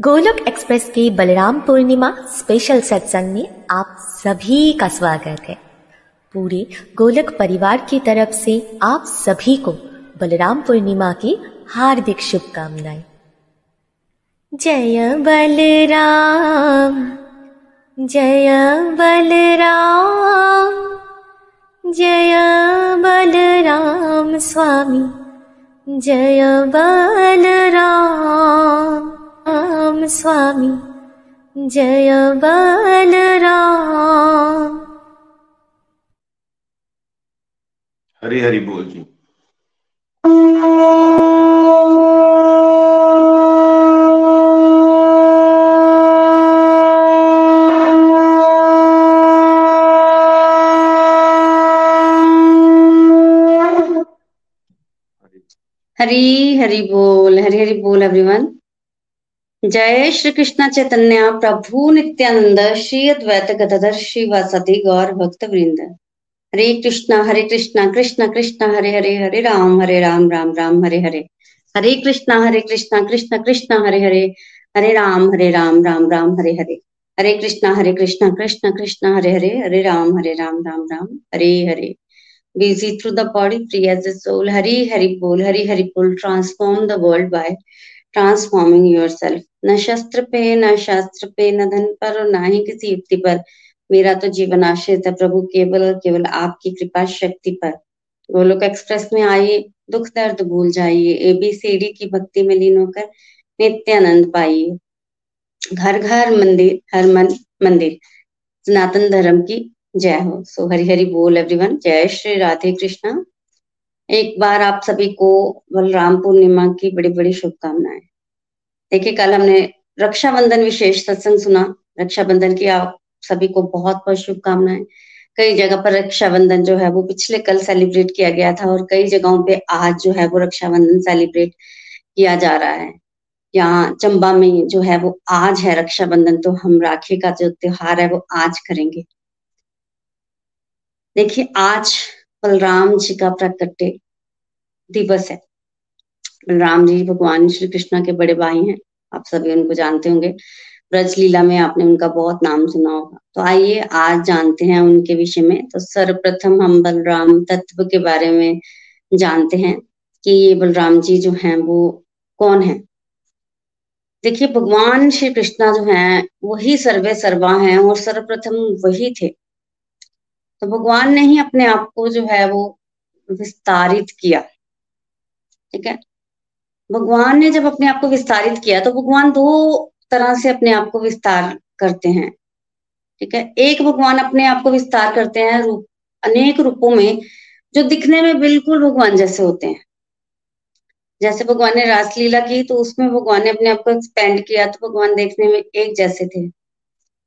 Golok express के बलराम पूर्णिमा special सत्संग में आप सभी का स्वागत है। पूरे गोलक परिवार की तरफ़ से आप सभी को बलराम पूर्णिमा की हार्दिक शुभकामनाएँ। जय बलराम जय बलराम जय बलराम स्वामी, जय बलराम। राम स्वामी जय बलराम। हरी हरी बोल जी। हरी हरी बोल हरी हरी बोल एवरीवन जय श्री कृष्ण चैतन्य, प्रभु नित्यानंद श्री अद्वैत गदाधर श्रीवासदि गौर भक्त वृंद Hare Krishna Hare Krishna, Krishna Krishna, Hare Hare Hare Ram Hare Ram Ram Ram, Hare Hare. Hare Krishna Hare Krishna, Krishna Krishna, Hare Hare. Hare Ram Hare Ram Ram Ram, Hare Hare. Hare Krishna Hare Krishna, Krishna Krishna, Hare Hare Hare Ram Hare Ram Ram Ram, Hare Hare. Busy through the body, free as the soul hari hari bol hari hari bol transform the world by transforming self न शस्त्र पे, न शास्त्र पे, न धन पर और ना ही किसी युक्ति पर। मेरा तो जीवन आश्रित है प्रभु, केवल और केवल आपकी कृपा शक्ति पर। गोलोक एक्सप्रेस में आइए, दुख दर्द भूल जाइए एबीसीडी की भक्ति में लीन होकर नित्यानंद पाइए। घर घर मंदिर, हर मन, मंदिर, सनातन धर्म की जय हो। सो हरि हरि बोल एवरीवन जय श्री राधे कृष्णा। एक बार आप सभी को बलराम पूर्णिमा की बड़ी बड़ी शुभकामनाएँ। देखिए, कल हमने रक्षाबंधन विशेष सत्संग सुना। रक्षाबंधन की आप सभी को बहुत बहुत शुभकामनाएँ। कई जगह पर रक्षाबंधन जो है वो पिछले कल सेलिब्रेट किया गया था और कई जगहों पे आज जो है वो रक्षाबंधन सेलिब्रेट किया जा रहा है। यहाँ चंबा में जो है वो आज है रक्षाबंधन तो हम राखी का जो त्योहार है वो आज करेंगे। देखिए, आज बलराम जी का प्रकटे दिवस है। बलराम जी भगवान श्री कृष्णा के बड़े भाई हैं, आप सभी उनको जानते होंगे। ब्रज लीला में आपने उनका बहुत नाम सुना होगा। तो आइए, आज जानते हैं उनके विषय में। तो सर्वप्रथम हम बलराम तत्व के बारे में जानते हैं कि ये बलराम जी जो हैं, वो कौन है? देखिए, भगवान श्री कृष्णा जो हैं, वही सर्वे सर्वा हैं और सर्वप्रथम वही थे। तो भगवान ने ही अपने आप को जो है वो विस्तारित किया। ठीक है? भगवान ने जब अपने आप को विस्तारित किया तो भगवान दो तरह से अपने आप को विस्तार करते हैं। ठीक है? एक भगवान अपने आप को विस्तार करते हैं रूप, अनेक रूपों में, जो दिखने में बिल्कुल भगवान जैसे होते हैं। जैसे भगवान ने रासलीला की तो उसमें भगवान ने अपने आप को एक्सपेंड किया तो भगवान देखने में एक जैसे थे।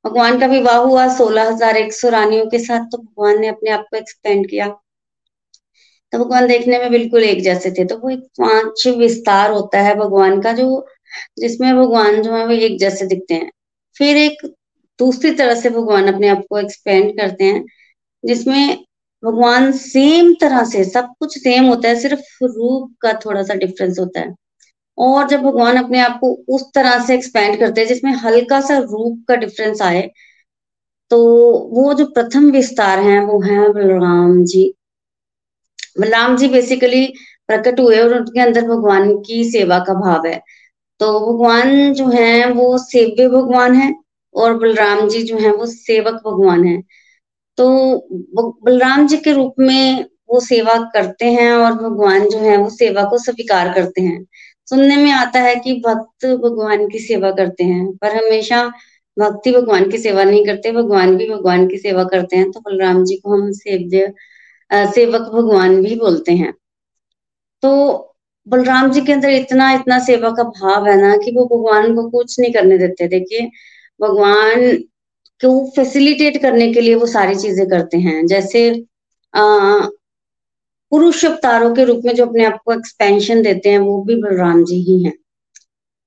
भगवान का विवाह हुआ, सोलह हज़ार एक सौ रानियों के साथ तो भगवान ने अपने आप को एक्सपेंड किया। तो भगवान देखने में बिल्कुल एक जैसे थे। तो वो एक पाँच विस्तार होता है भगवान का जो, जिसमें भगवान जो है वो एक जैसे दिखते हैं। फिर एक दूसरी तरह से भगवान अपने आप को एक्सपेंड करते हैं, जिसमें भगवान सेम तरह से, सब कुछ सेम होता है, सिर्फ़ रूप का थोड़ा सा डिफरेंस होता है। और जब भगवान अपने आप को उस तरह से एक्सपेंड करते हैं, जिसमें हल्का सा रूप का डिफरेंस आए तो वो जो प्रथम विस्तार हैं, वो है बलराम जी। बलराम जी बेसिकली प्रकट हुए और उनके अंदर भगवान की सेवा का भाव है। तो भगवान जो है, वो सेव्य भगवान है और बलराम जी जो है, वो सेवक भगवान है। तो बलराम जी के रूप में वो सेवा करते हैं और भगवान जो है, वो सेवा को स्वीकार करते हैं। सुनने में आता है कि भक्त भगवान की सेवा करते हैं पर हमेशा भक्ति भगवान की सेवा नहीं करते भगवान भी भगवान की सेवा करते हैं तो बलराम जी को हम सेव्य सेवक भगवान भी बोलते हैं। तो बलराम जी के अंदर इतना इतना सेवा का भाव है ना कि वो भगवान को कुछ नहीं करने देते। देखिए भगवान को फैसिलिटेट करने के लिए वो सारी चीज़ें करते हैं जैसे आ, पुरुष अवतारों के रूप में जो अपने आप को एक्सपेंशन देते हैं, वो भी बलराम जी ही हैं।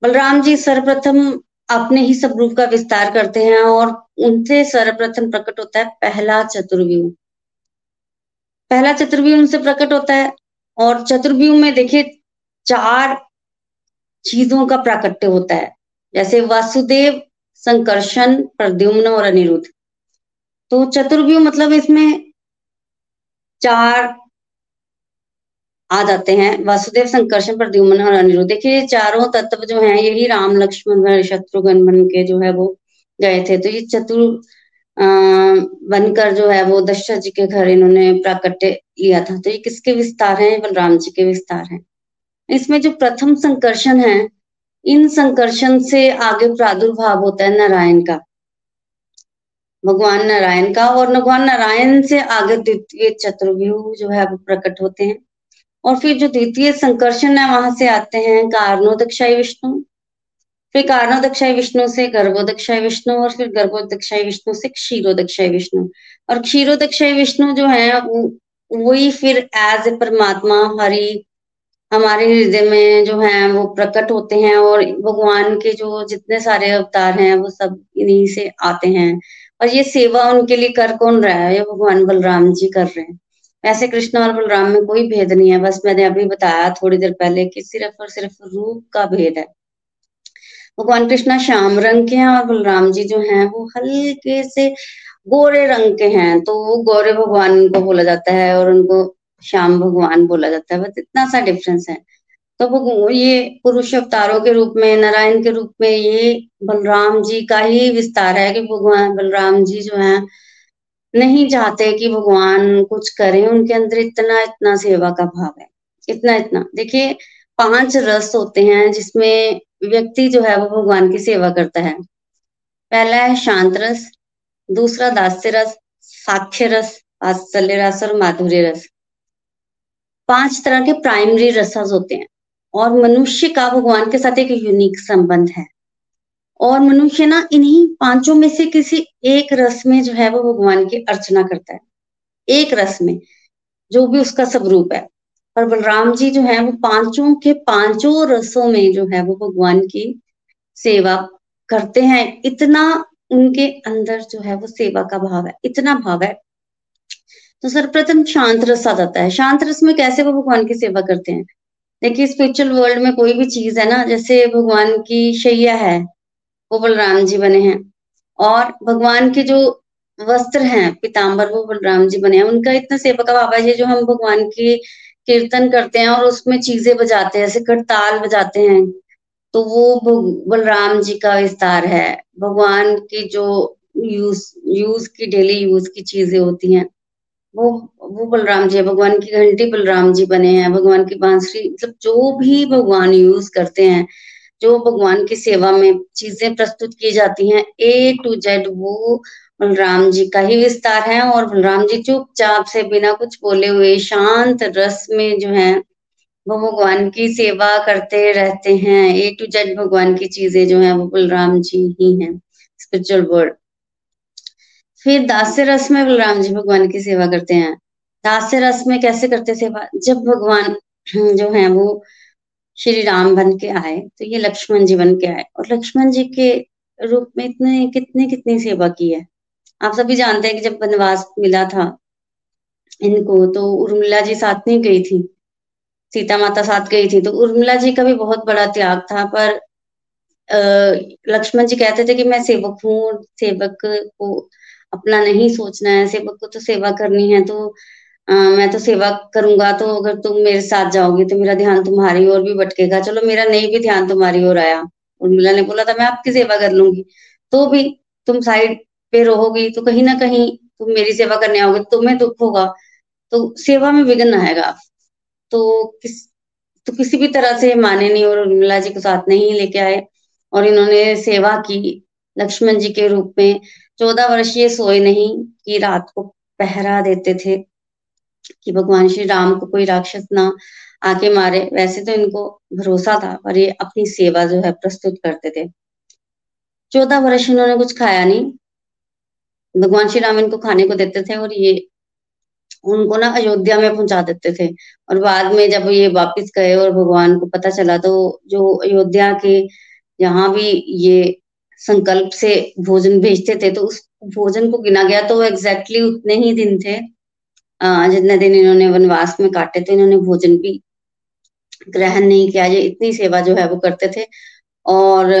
बलराम जी सर्वप्रथम अपने ही सब रूप का विस्तार करते हैं और उनसे सर्वप्रथम प्रकट होता है पहला चतुर्व्यूह। पहला चतुर्व्यूह उनसे प्रकट होता है और चतुर्व्यूह में देखिए चार चीज़ों का प्राकट्य होता है। जैसे वासुदेव, संकर्षण, प्रद्युम्न और अनिरुद्ध। तो चतुर्व्यूह मतलब इसमें चार आ जाते हैं। वासुदेव संकर्षण प्रद्युम्न और अनिरुद्ध। देखिए, ये चारों तत्व जो हैं, यही राम, लक्ष्मण शत्रुघ्न बन के जो है वो गए थे। तो ये चतुर बनकर जो है वो दशरथ जी के घर इन्होंने प्राकट्य लिया था। तो ये किसके विस्तार हैं? बलराम जी के विस्तार हैं। इसमें जो प्रथम संकर्षण है, इन संकर्षण से आगे प्रादुर्भाव होता है नारायण का। भगवान नारायण का और भगवान नारायण से आगे द्वितीय चतुर्व्यूह जो है वो प्रकट होते हैं। और फिर जो द्वितीय संकर्षण है, वहाँ से आते हैं कारणो कारणोदक्षाई विष्णु। फिर कारणोदक्षाई विष्णु से गर्भो गर्भोदक्षाई विष्णु और फिर गर्भो गर्भोदक्षाई विष्णु से क्षीरो क्षीरोदक्षाई विष्णु। और क्षीरो क्षीरोदक्षाई विष्णु जो है वही फिर एज ए परमात्मा, हरि, हमारे हृदय में जो है, वो प्रकट होते हैं और भगवान के जो जितने सारे अवतार हैं, वो सब इन्हीं से आते हैं। और ये सेवा उनके लिए कर कौन रहा है? ये भगवान बलराम जी कर रहे हैं। वैसे कृष्ण और बलराम में कोई भेद नहीं है। बस मैंने अभी बताया थोड़ी देर पहले कि सिर्फ़ और सिर्फ़ रूप का भेद है। भगवान कृष्णा श्याम रंग के हैं और बलराम जी जो हैं, वो हल्के से गोरे रंग के हैं। तो वो गोरे भगवान को बोला जाता है और उनको श्याम भगवान बोला जाता है। बस इतना सा डिफरेंस है। तो ये पुरुष अवतारों के रूप में, नारायण के रूप में ये बलराम जी का ही विस्तार है कि भगवान, बलराम जी जो है नहीं चाहते कि भगवान कुछ करें, उनके अंदर इतना इतना सेवा का भाव है। इतना इतना। देखिए, पाँच रस होते हैं जिसमें व्यक्ति जो है वो भगवान की सेवा करता है। पहला है शांत रस, दूसरा दास्य रस साक्ष्य रस वात्सल्य रस और माधुर्य रस। पाँच तरह के प्राइमरी रसस होते हैं और मनुष्य का भगवान के साथ एक यूनिक संबंध है। और मनुष्य ना इन्हीं पाँचों में से किसी एक रस में जो है वो भगवान की अर्चना करता है। एक रस में, जो भी उसका स्वरूप है। और बलराम जी जो है वो पाँचों के पाँचों रसों में जो है वो भगवान की सेवा करते हैं। इतना उनके अंदर जो है वो सेवा का भाव है, इतना भाव है। तो सर्वप्रथम शांत रस आ जाता है। शांत रस में कैसे वो भगवान की सेवा करते हैं? देखिए स्पिरिचुअल वर्ल्ड में कोई भी चीज़ है ना, जैसे भगवान की शैया है वो बलराम जी बने हैं। और भगवान के जो वस्त्र हैं पीताम्बर वो बलराम जी बने हैं। उनका इतना सेवा का बाबा जी जो हम भगवान की कीर्तन करते हैं और उसमें चीज़ें बजाते हैं, जैसे करताल बजाते हैं। तो वो बलराम जी का विस्तार है। भगवान की जो यूज़ यूज़ की, डेली यूज़ की चीज़ें होती हैं, वो वो बलराम जी है। भगवान की घंटी बलराम जी बने हैं। भगवान की बांसुरी मतलब जो भी भगवान यूज़ करते हैं जो भगवान की सेवा में चीज़ें प्रस्तुत की जाती हैं ए टू जेड वो बलराम जी का ही विस्तार है और बलराम जी चुपचाप से बिना कुछ बोले हुए शांत रस में जो है, वो भगवान की सेवा करते रहते हैं। ए टू जेड भगवान की चीज़ें जो है, वो बलराम जी ही हैं स्पिरिचुअल वर्ड फिर दास्य रस में बलराम जी भगवान की सेवा करते हैं। दास्य रस में कैसे करते सेवा? जब भगवान जो है, वो श्री राम बन के आए तो ये लक्ष्मण जी बन के आए। और लक्ष्मण जी के रूप में इतने, कितने, कितनी सेवा की है। आप सभी जानते हैं कि जब वनवास मिला था इनको तो उर्मिला जी साथ नहीं गई थी। सीता माता साथ गई थी तो उर्मिला जी का भी बहुत बड़ा त्याग था, पर लक्ष्मण जी कहते थे कि मैं सेवक हूँ, सेवक को अपना नहीं सोचना है, सेवक को तो सेवा करनी है तो आ, मैं तो सेवा करूँगा तो अगर तुम मेरे साथ जाओगे तो मेरा ध्यान तुम्हारी ओर भी भटकेगा। चलो मेरा नहीं भी ध्यान तुम्हारी ओर आया। उर्मिला ने बोला था मैं आपकी सेवा कर लूँगी। तो भी तुम साइड पे रहोगी तो कहीं ना कहीं तुम मेरी सेवा करने आओगे तुम्हें दुख होगा। तो सेवा में विघ्न आएगा तो किस तो किसी भी तरह से माने नहीं और उर्मिला जी को साथ नहीं लेके आए और इन्होंने सेवा की लक्ष्मण जी के रूप में। चौदह वर्ष ये सोए नहीं कि रात को पहरा देते थे। कि भगवान श्री राम को कोई राक्षस ना आके मारे। वैसे तो इनको भरोसा था, पर ये अपनी सेवा जो है प्रस्तुत करते थे। चौदह वर्ष इन्होंने कुछ खाया नहीं। भगवान श्री राम इनको खाने को देते थे और ये उनको ना अयोध्या में पहुँचा देते थे। और बाद में जब ये वापस गए और भगवान को पता चला तो जो अयोध्या के यहाँ भी ये संकल्प से भोजन भेजते थे तो उस भोजन को गिना गया तो एग्जैक्टली उतने ही दिन थे। जितने दिन इन्होंने वनवास में काटे थे, इन्होंने भोजन भी ग्रहण नहीं किया, ये इतनी सेवा जो है वो करते थे। और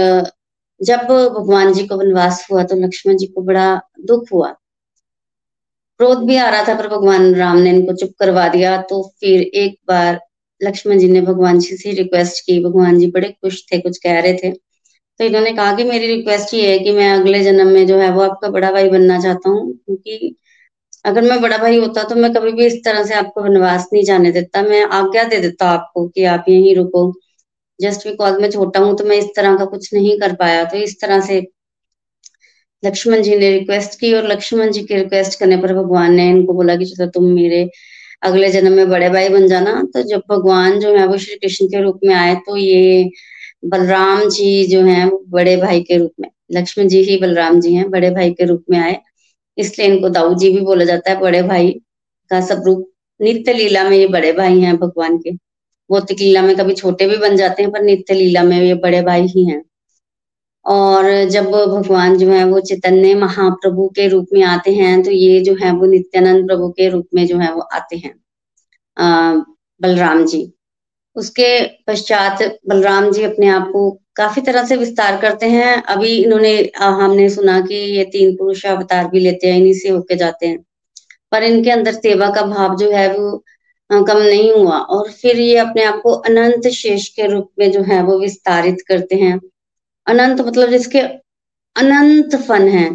जब भगवान जी को वनवास हुआ तो लक्ष्मण जी को बड़ा दुख हुआ। क्रोध भी आ रहा था, पर भगवान राम ने इनको चुप करवा दिया। तो फिर एक बार लक्ष्मण जी ने भगवान जी से रिक्वेस्ट की। भगवान जी बड़े खुश थे, कुछ कह रहे थे। तो इन्होंने कहा कि मेरी रिक्वेस्ट ये है कि मैं अगले जन्म में जो है वो आपका बड़ा भाई बनना चाहता हूँ, क्योंकि अगर मैं बड़ा भाई होता तो मैं कभी भी इस तरह से आपको वनवास नहीं जाने देता। मैं आज्ञा दे देता आपको कि आप यहीं रुको। जस्ट बिकॉज़ मैं छोटा हूँ तो मैं इस तरह का कुछ नहीं कर पाया। तो इस तरह से लक्ष्मण जी ने रिक्वेस्ट की और लक्ष्मण जी की रिक्वेस्ट करने पर भगवान ने इनको बोला कि चलो तुम मेरे अगले जन्म में बड़े भाई बन जाना। तो जब भगवान जो है वो श्री कृष्ण के रूप में आए तो ये बलराम जी जो है बड़े भाई के रूप में, लक्ष्मण जी ही बलराम जी हैं, बड़े भाई के रूप में आए। इसलिए इनको दाऊ जी भी बोला जाता है, बड़े भाई का सब रूप। नित्य लीला में ये बड़े भाई हैं भगवान के। भौतिक लीला में कभी छोटे भी बन जाते हैं, पर नित्य लीला में ये बड़े भाई ही हैं। और जब भगवान जो है, वो चैतन्य महाप्रभु के रूप में आते हैं तो ये जो है, वो नित्यानंद प्रभु के रूप में जो है, वो आते हैं। बलराम जी। उसके पश्चात बलराम जी अपने आप को काफ़ी तरह से विस्तार करते हैं। अभी इन्होंने हमने सुना कि ये तीन पुरुष अवतार भी लेते हैं, इन्हीं से होके जाते हैं। पर इनके अंदर सेवा का भाव जो है वो कम नहीं हुआ। और फिर ये अपने आप को अनंत शेष के रूप में जो है वो विस्तारित करते हैं। अनंत मतलब जिसके अनंत फन है।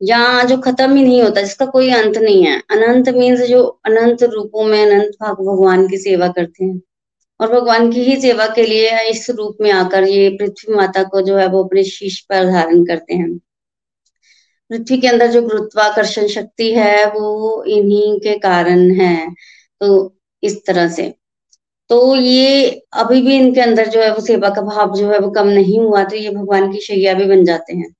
या जो खत्म ही नहीं होता जिसका कोई अंत नहीं है। अनंत मीन्स जो अनंत रूपों में अनंत भगवान की सेवा करते हैं। और भगवान की ही सेवा के लिए इस रूप में आकर ये पृथ्वी माता को जो है वो अपने शीश पर धारण करते हैं। पृथ्वी के अंदर जो गुरुत्वाकर्षण शक्ति है वो इन्हीं के कारण है तो इस तरह से। तो ये अभी भी इनके अंदर जो है वो सेवा का भाव जो है वो कम नहीं हुआ तो ये भगवान की शैया भी बन जाते हैं।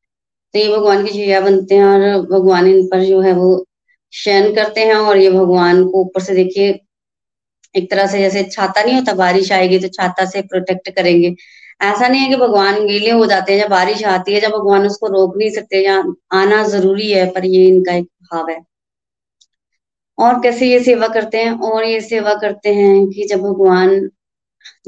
तो ये भगवान की शैया बनते हैं और भगवान इन पर जो है वो शयन करते हैं और ये भगवान को ऊपर से देखिए एक तरह से जैसे छाता नहीं होता, बारिश आएगी तो छाता से प्रोटेक्ट करेंगे। ऐसा नहीं है कि भगवान गीले हो जाते हैं जब बारिश आती है, जब भगवान उसको रोक नहीं सकते या आना ज़रूरी है, पर ये इनका एक भाव है। और कैसे ये सेवा करते हैं? और ये सेवा करते हैं कि जब भगवान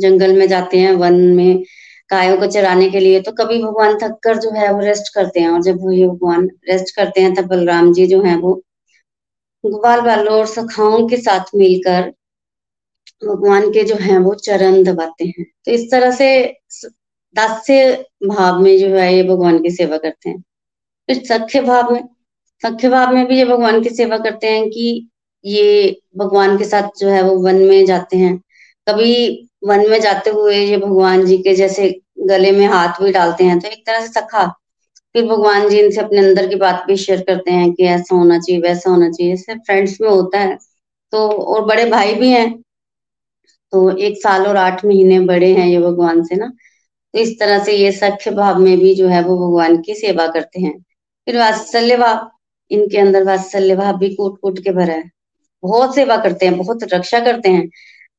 जंगल में जाते हैं, वन में गायों को चराने के लिए तो कभी भगवान थक कर जो है वो रेस्ट करते हैं। और जब वो ये भगवान रेस्ट करते हैं, तब बलराम जी जो है वो ग्वाल बालों और सखाओं के साथ मिलकर भगवान के जो है, वो चरण दबाते हैं। तो इस तरह से दास्य भाव में जो है, ये भगवान की सेवा करते हैं। तो सख्य भाव में, सख्य भाव में भी ये भगवान की सेवा करते हैं कि ये भगवान के साथ जो है, वो वन में जाते हैं। कभी वन में जाते हुए ये भगवान जी के जैसे गले में हाथ भी डालते हैं तो एक तरह से सखा। फिर भगवान जी इनसे अपने अंदर की बात भी शेयर करते हैं कि ऐसा होना चाहिए, वैसा होना चाहिए। ऐसे फ्रेंड्स में होता है तो और बड़े भाई भी हैं तो एक साल और आठ महीने बड़े हैं ये भगवान से ना। तो इस तरह से ये सख्य भाव में भी जो है वो भगवान की सेवा करते हैं। फिर वात्सल्य भाव, इनके अंदर वात्सल्य भाव भी कूट कूट के भरा है। बहुत सेवा करते हैं, बहुत रक्षा करते हैं।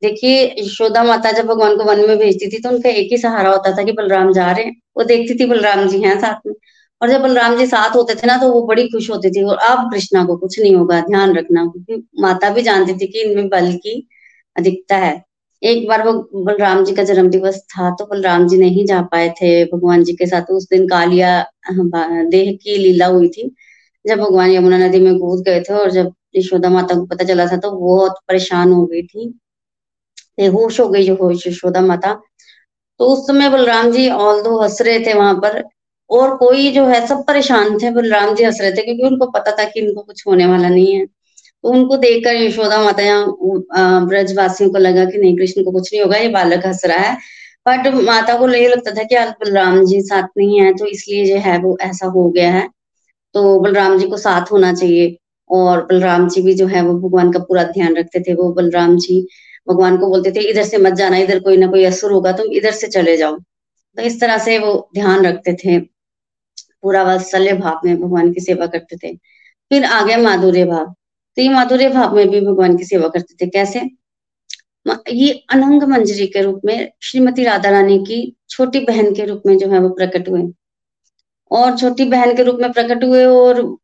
देखिए, यशोदा माता जब भगवान को वन में भेजती थी तो उनका एक ही सहारा होता था कि बलराम जा रहे हैं। वो देखती थी बलराम जी हैं साथ में। और जब बलराम जी साथ होते थे ना तो वो बड़ी खुश होती थी और अब कृष्णा को कुछ नहीं होगा, ध्यान रखना, क्योंकि माता भी जानती थी कि इनमें बल की अधिकता है। एक बार वो बलराम जी का जन्म दिवस था तो बलराम जी नहीं जा पाए थे। भगवान जी के साथ उस दिन कालिया देह की लीला हुई थी। जब भगवान यमुना नदी में कूद गए थे और जब यशोदा माता को पता चला था तो बहुत परेशान हो गई थी। बेहोश हो गई जो यशोदा माता। तो उस समय बलराम जी ऑल दो हंस रहे थे वहाँ पर, और कोई जो है, सब परेशान थे। बलराम जी हंस रहे थे, क्योंकि उनको पता था कि इनको कुछ होने वाला नहीं है। तो उनको देखकर यशोदा माता यहाँ ब्रजवासियों को लगा कि नहीं, कृष्ण को कुछ नहीं होगा, ये बालक हंस रहा है। बट माता को ये लगता था कि आज बलराम जी साथ नहीं है तो इसलिए जो है वो ऐसा हो गया है। तो बलराम जी को साथ होना चाहिए और बलराम जी भी जो है वो भगवान का पूरा ध्यान रखते थे। वो बलराम जी भगवान को बोलते थे, इधर से मत जाना, इधर कोई ना कोई असुर होगा, तुम इधर से चले जाओ। तो इस तरह से वो ध्यान रखते थे। पूरा वात्सल्य भाव में भगवान की सेवा करते थे। फिर आ गया माधुर्य भाव। तो ये माधुर्य भाव में भी भगवान की सेवा करते थे। कैसे? ये अनंग मंजरी के रूप में श्रीमती राधा रानी की छोटी बहन के रूप में जो है वो प्रकट हुए। और छोटी बहन के रूप में प्रकट हुए और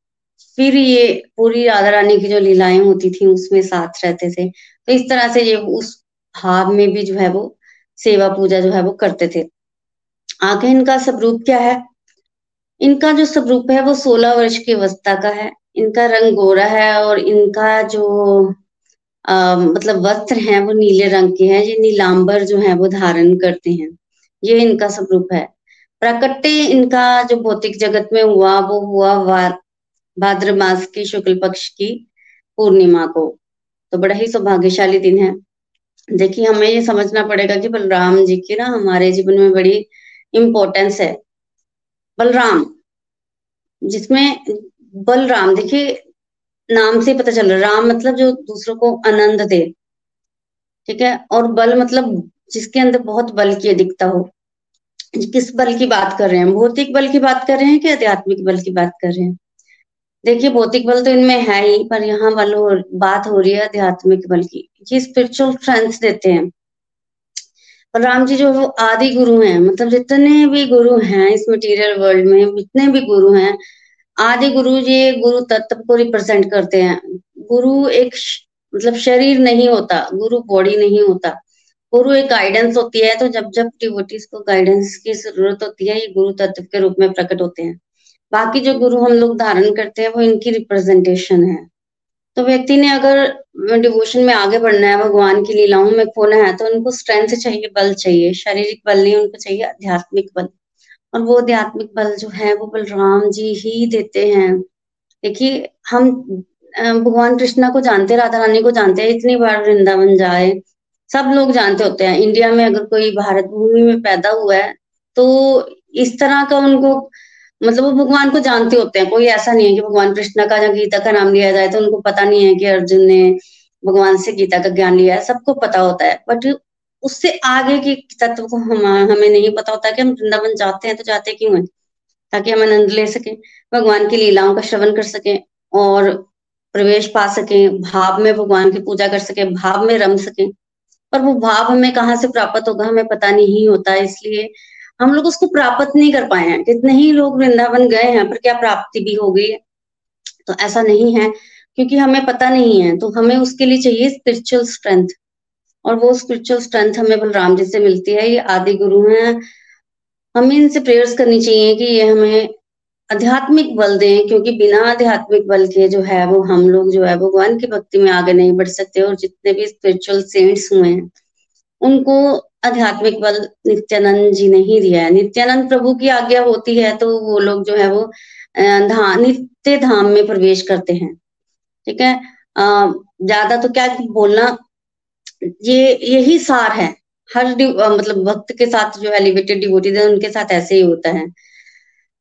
फिर ये पूरी राधा रानी की जो लीलाएँ होती थी, उसमें साथ रहते थे। तो इस तरह से ये उस भाव में भी जो है वो सेवा पूजा जो है वो करते थे। आगे इनका स्वरूप क्या है? इनका जो स्वरूप है वो सोलह वर्ष की अवस्था का है। इनका रंग गोरा है और इनका जो आ, मतलब वस्त्र हैं वो नीले रंग के हैं ये नीलांबर जो है वो धारण करते हैं। ये इनका स्वरूप है। प्रकटे इनका जो भौतिक जगत में हुआ वो हुआ भाद्र मास की शुक्ल पक्ष की पूर्णिमा को। तो बड़ा ही सौभाग्यशाली दिन है। देखिए हमें ये समझना पड़ेगा कि बलराम जी की ना हमारे जीवन में बड़ी इम्पोर्टेंस है। बलराम जिसमें बलराम देखिए नाम से पता चल रहा राम मतलब जो दूसरों को आनंद दे ठीक है? और बल मतलब जिसके अंदर बहुत बल की अधिकता हो। किस बल की बात कर रहे हैं? भौतिक बल की बात कर रहे हैं कि आध्यात्मिक बल की बात कर रहे हैं? देखिए भौतिक बल तो इनमें है ही पर यहाँ बल हो, बात हो रही है आध्यात्मिक बल की। ये स्पिरिचुअल स्ट्रेंथ देते हैं। पर राम जी जो वो आदि गुरु हैं मतलब जितने भी गुरु हैं इस मटेरियल वर्ल्ड में जितने भी गुरु हैं आदि गुरु जी गुरु तत्व को रिप्रेजेंट करते हैं। गुरु एक मतलब शरीर नहीं होता, गुरु बॉडी नहीं होता। गुरु एक गाइडेंस होती है तो जब जब डिवोटीज को गाइडेंस की ज़रूरत होती है, ये गुरु तत्व के रूप में प्रकट होते हैं। बाकी जो गुरु हम लोग धारण करते हैं, वो इनकी रिप्रेजेंटेशन है। तो व्यक्ति ने अगर डिवोशन में आगे बढ़ना है, भगवान की लीलाओं में खोना है तो उनको स्ट्रेंथ चाहिए, बल चाहिए, शारीरिक बल नहीं, उनको चाहिए आध्यात्मिक बल। और वो आध्यात्मिक बल जो है, वो बलराम जी ही देते हैं। देखिए, हम भगवान कृष्णा को जानते राधा रानी को जानते हैं, इतनी बार वृंदावन जाए। सब लोग जानते होते हैं, इंडिया में अगर कोई भारत भूमि में पैदा हुआ है तो इस तरह का उनको मतलब वो भगवान को जानते होते हैं। कोई ऐसा नहीं है कि भगवान कृष्णा का जब गीता का नाम लिया जाए तो उनको पता नहीं है कि अर्जुन ने भगवान से गीता का ज्ञान लिया है, सबको पता होता है। बट उससे आगे के तत्व को हम, हमें नहीं पता होता कि हम वृंदावन जाते हैं तो जाते क्यों हैं, ताकि हम आनंद ले सके, भगवान की लीलाओं का श्रवण कर सके और प्रवेश पा सके, भाव में भगवान की पूजा कर सके, भाव में रम सके। पर वो भाव हमें कहाँ से प्राप्त होगा, हमें पता नहीं होता, इसलिए हम लोग उसको प्राप्त नहीं कर पाए हैं। कितने ही लोग वृंदावन गए हैं, पर क्या प्राप्ति भी हो गई? है तो ऐसा नहीं है, क्योंकि हमें पता नहीं है तो हमें उसके लिए चाहिए स्पिरिचुअल स्ट्रेंथ और वो स्पिरिचुअल स्ट्रेंथ हमें बलराम जी से मिलती है, ये आदि गुरु हैं। हमें इनसे प्रेयर्स करनी चाहिए कि ये हमें आध्यात्मिक बल दें, क्योंकि बिना आध्यात्मिक बल के जो है वो हम लोग जो है भगवान की भक्ति में आगे नहीं बढ़ सकते और जितने भी स्पिरिचुअल सेंट्स हुए हैं, उनको आध्यात्मिक बल नित्यानंद जी ने ही दिया है। नित्यानंद प्रभु की आज्ञा होती है तो वो लोग जो है वो धाम नित्य धाम में प्रवेश करते हैं। ठीक है? ज़्यादा तो क्या बोलना ये, यही सार है। हर मतलब भक्त के साथ जो एलिवेटेड डिवोटी है, उनके साथ ऐसे ही होता है।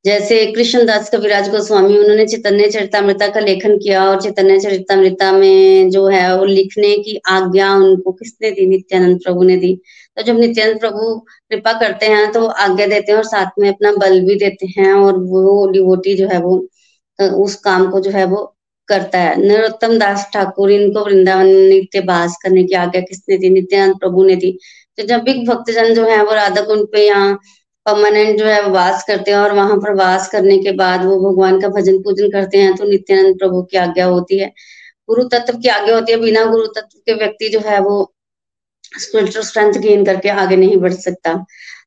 जैसे कृष्णदास कविराज गोस्वामी, उन्होंने चैतन्य चरितमृता का लेखन किया और चैतन्य चरितमृता में जो है, वो लिखने की आज्ञा उनको किसने दी? नित्यानंद प्रभु ने दी। तो जब नित्यानंद प्रभु कृपा करते हैं तो आज्ञा देते हैं और साथ में अपना बल भी देते हैं और वो डिवोटी जो है, वो उस काम को जो है, वो करता है। नरोत्तम दास ठाकुर इनको वृंदावन नित्य बास करने की आज्ञा किसने दी? नित्यानंद प्रभु ने दी। तो जब भी भक्तजन जो है, वो राधा कुंड पे यहाँ परमानेंट जो है वास करते हैं और वहाँ पर वास करने के बाद वो भगवान का भजन पूजन करते हैं तो नित्यानंद प्रभु की आज्ञा होती है। गुरु तत्व की आज्ञा होती है। बिना गुरु तत्व के व्यक्ति जो है, वो स्पिरिचुअल स्ट्रेंथ गेन करके आगे नहीं बढ़ सकता।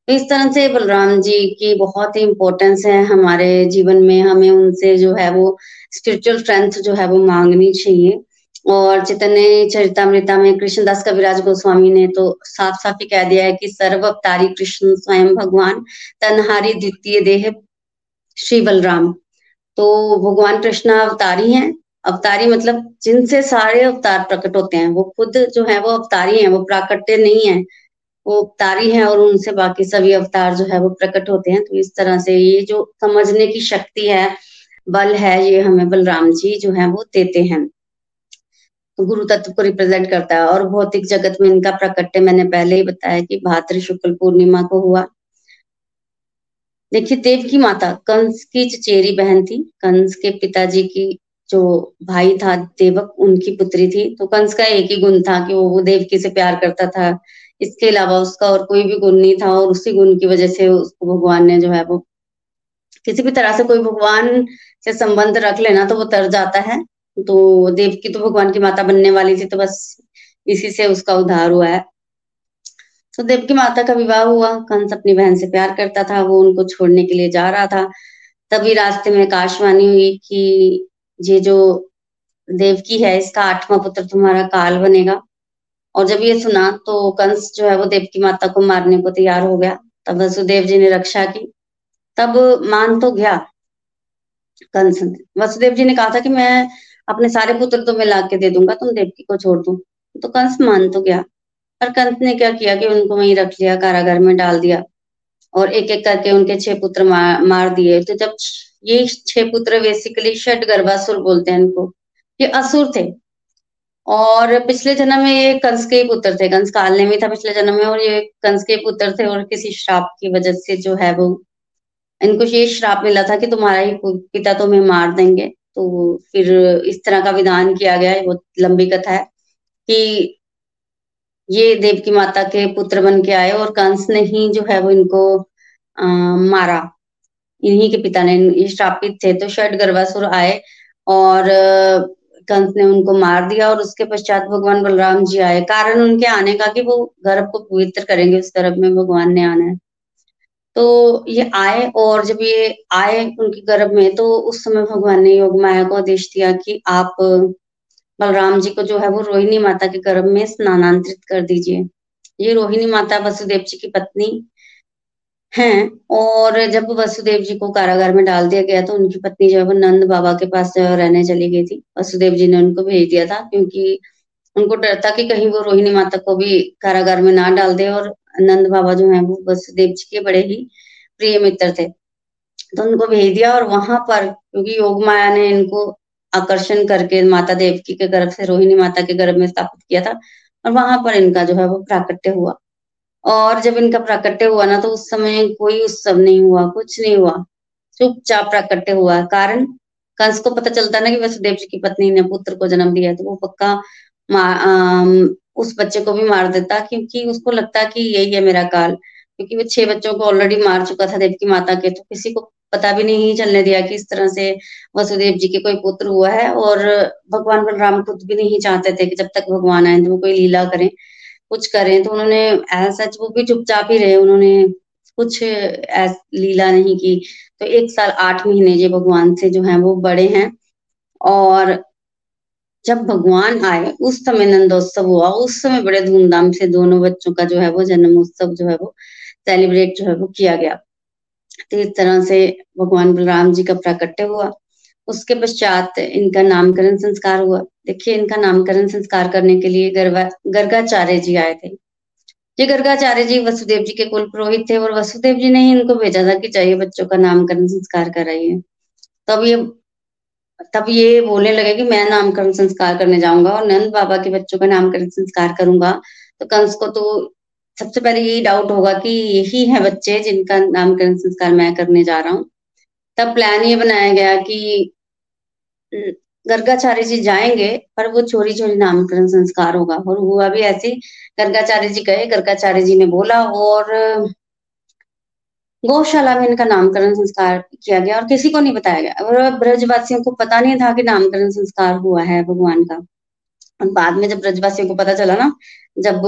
इस तरह से बलराम जी की बहुत ही इम्पोर्टेंस है हमारे जीवन में। हमें उनसे जो है वो स्पिरिचुअल स्ट्रेंथ जो है वो मांगनी चाहिए। और चैतन्य चरितमृता में कृष्णदास कविराज गोस्वामी ने तो साफ़ साफ़ ही कह दिया है कि सर्व अवतारी कृष्ण स्वयं भगवान, तनहारी द्वितीय देह, श्री बलराम। तो भगवान कृष्ण अवतारी हैं। अवतारी मतलब जिनसे सारे अवतार प्रकट होते हैं, वो खुद जो है वो अवतारी हैं, वो प्राकट्य नहीं है। वो अवतारी हैं और उनसे बाकी सभी अवतार जो है वो प्रकट होते हैं। तो इस तरह से ये जो समझने की शक्ति है, बल है, ये हमें बलराम जी जो है वो देते हैं। तो गुरु तत्व को रिप्रेजेंट करता है और भौतिक जगत में इनका प्रकट्य मैंने पहले ही बताया कि भाद्र शुक्ल पूर्णिमा को हुआ। देखिए, देव की माता, कंस की चचेरी बहन थी। कंस के पिताजी की जो भाई था, देवक, उनकी पुत्री थी। तो कंस का एक ही गुण था कि वो देवकी से प्यार करता था। इसके अलावा उसका और कोई भी गुण नहीं था और उसी गुण की वजह से उसको भगवान ने जो है वो किसी भी तरह से कोई भगवान से संबंध रख लेना तो वो तर जाता है। तो देवकी तो भगवान की माता बनने वाली थी तो बस इसी से उसका उद्धार हुआ है। तो देवकी माता का विवाह हुआ, कंस अपनी बहन से प्यार करता था, वो उनको छोड़ने के लिए जा रहा था। तभी रास्ते में आकाशवाणी हुई कि ये जो देवकी है, इसका आठवां पुत्र तुम्हारा काल बनेगा। और जब ये सुना तो कंस जो है वो देवकी माता को मारने को तैयार हो गया। तब वसुदेव जी ने रक्षा की। तब मान तो गया कंस। वसुदेव जी ने कहा था कि मैं अपने सारे पुत्र तुम्हें ला के दे दूँगा तुम देवकी को छोड़ दो। तो कंस मान तो गया। पर कंस ने क्या किया कि उनको वहीं रख लिया कारागार में डाल दिया और एक एक करके उनके छह पुत्र मार, मार दिए। तो जब ये छह पुत्र बेसिकली षट गर्भासुर बोलते हैं इनको ये असुर थे। और पिछले जन्म में ये कंस के पुत्र थे कंस कालने में था पिछले जन्म में और ये कंस के पुत्र थे और किसी श्राप की वजह से जो है वो इनको ये श्राप मिला था कि तुम्हारा ही पिता तुम्हें मार देंगे। तो फिर इस तरह का विधान किया गया है बहुत लंबी कथा है कि ये देव की माता के पुत्र बन के आए और कंस ने ही जो है वो इनको आ, मारा। इन्हीं के पिता ने ये श्रापित थे। तो षड गर्भासुर आए और कंस ने उनको मार दिया और उसके पश्चात भगवान बलराम जी आए। कारण उनके आने का कि वो गर्भ को पवित्र करेंगे, उस गर्भ में भगवान ने आना है। तो ये आए और जब ये आए उनके गर्भ में तो उस समय भगवान ने योग माया को आदेश दिया कि आप बलराम जी को जो है वो रोहिणी माता के गर्भ में स्नानांतरित कर दीजिए। ये रोहिणी माता वसुदेव जी की पत्नी हैं और जब वसुदेव जी को कारागार में डाल दिया गया तो उनकी पत्नी जो है वो नंद बाबा के पास रहने चली गई थी। वसुदेव जी ने उनको भेज दिया था क्योंकि उनको डर था कि कहीं वो रोहिणी माता को भी कारागार में ना डाल दे और नंद बाबा जो है वो वसुदेव जी के बड़े ही प्रिय मित्र थे। तो उनको भेज दिया और वहाँ पर, क्योंकि योग माया ने इनको आकर्षण करके माता देवकी के गर्भ से रोहिणी माता के गर्भ में स्थापित किया था, और वहाँ पर इनका जो है वो प्राकट्य हुआ। और जब इनका प्राकट्य हुआ ना तो उस समय कोई उत्सव नहीं हुआ, कुछ नहीं हुआ। चुपचाप प्राकट्य हुआ। कारण? कंस को पता चलता ना कि वसुदेव जी की पत्नी ने पुत्र को जन्म दिया तो वो पक्का उस बच्चे को भी मार देता, क्योंकि उसको लगता कि यही है मेरा काल। क्योंकि वो छह बच्चों को ऑलरेडी मार चुका था देव की माता के तो किसी को पता भी नहीं चलने दिया कि इस तरह से वसुदेव जी के कोई पुत्र हुआ है। और भगवान बलराम खुद भी नहीं चाहते थे कि जब तक भगवान आए तो वो कोई लीला करें। कुछ करें तो उन्होंने ऐसा सच वो भी चुपचाप ही रहे, उन्होंने कुछ लीला नहीं की। तो एक साल आठ महीने जो भगवान से जो है वो बड़े हैं और जब भगवान आए, उस समय नंदोत्सव हुआ, उस समय बड़े धूमधाम से दोनों बच्चों का जो है वो जन्मोत्सव जो है वो सेलिब्रेट जो है वो किया गया। तो इस तरह से भगवान बलराम जी का प्राकट्य हुआ। उसके पश्चात इनका नामकरण संस्कार हुआ। देखिए, इनका नामकरण संस्कार करने के लिए गर्गा गर्गाचार्य जी आए थे। ये गर्गाचार्य जी वसुदेव जी के कुल पुरोहित थे और वसुदेव जी ने ही इनको भेजा था कि चाहिए बच्चों का नामकरण संस्कार कराइए। तब ये तब ये बोलने लगे कि मैं नामकरण संस्कार करने जाऊँगा और नंद बाबा के बच्चों का नामकरण संस्कार करूँगा। तो कंस को तो सबसे पहले यही डाउट होगा कि यही है बच्चे जिनका नामकरण संस्कार मैं करने जा रहा हूँ। तब प्लान ये बनाया गया कि गर्गाचार्य जी जाएँगे, पर वो चोरी चोरी नामकरण संस्कार होगा। और हुआ भी ऐसे, गर्गाचार्य जी गए, गर्गाचार्य जी ने बोला, और, गौशाला में इनका नामकरण संस्कार किया गया, और किसी को नहीं बताया गया। और ब्रजवासियों को पता नहीं था कि नामकरण संस्कार हुआ है भगवान का। और बाद में जब ब्रजवासियों को पता चला ना, जब,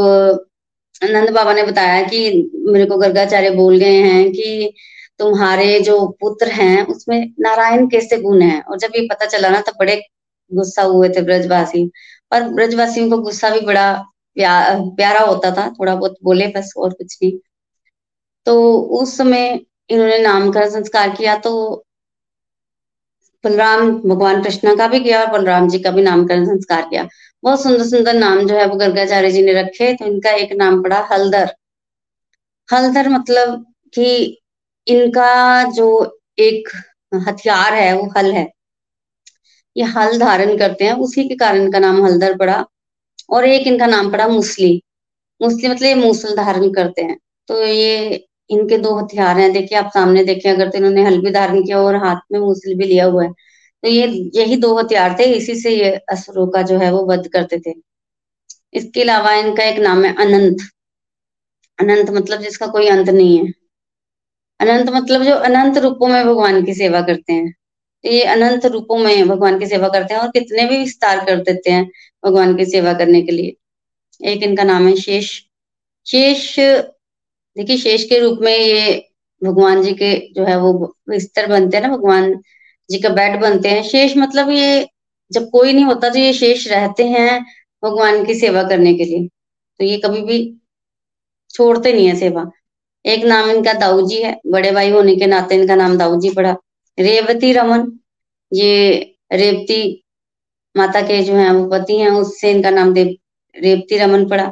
नंद बाबा ने बताया कि मेरे को गर्गाचार्य बोल गए हैं कि तुम्हारे जो पुत्र हैं उसमें नारायण कैसे गुण है? और जब ये पता चला ना तब बड़े गुस्सा हुए थे ब्रजवासी। पर ब्रजवासियों को गुस्सा भी बड़ा प्या, प्यारा होता था थोड़ा बहुत बोले बस और कुछ नहीं। तो उस समय इन्होंने नामकरण संस्कार किया तो बलराम भगवान कृष्ण का भी किया और बलराम जी का भी नामकरण संस्कार किया। बहुत सुंदर सुंदर नाम जो है वो गर्गाचार्य जी ने रखे तो इनका एक नाम पड़ा हलदर। हलदर मतलब कि इनका जो एक हथियार है, वो हल है। ये हल धारण करते हैं, उसी के कारण इनका नाम हलदर पड़ा और एक इनका नाम पड़ा मुसली। मुसली मतलब ये मूसल धारण करते हैं। तो ये इनके दो हथियार हैं। देखिए, आप सामने देखें, अगर तो इन्होंने हल भी धारण किया और हाथ में मूसल भी लिया हुआ है। तो ये, यही दो हथियार थे, इसी से ये असुरों का जो है, वो वध करते थे। इसके अलावा इनका एक नाम है अनंत। अनंत मतलब जिसका कोई अंत नहीं है। अनंत मतलब जो अनंत रूपों में भगवान की सेवा करते हैं। तो ये अनंत रूपों में भगवान की सेवा करते हैं और कितने भी विस्तार कर देते हैं भगवान की सेवा करने के लिए। एक इनका नाम है शेष। शेष, देखिए शेष के रूप में ये भगवान जी के जो है वो बिस्तर बनते हैं ना, भगवान जी का बेड बनते हैं। शेष मतलब ये जब कोई नहीं होता तो ये शेष रहते हैं भगवान की सेवा करने के लिए। तो ये कभी भी छोड़ते नहीं है सेवा। एक नाम इनका दाऊ जी है, बड़े भाई होने के नाते इनका नाम दाऊ जी पड़ा। रेवती रमन, ये रेवती माता के जो है, वो पति हैं, उससे इनका नाम देव, रेवती रमन पड़ा।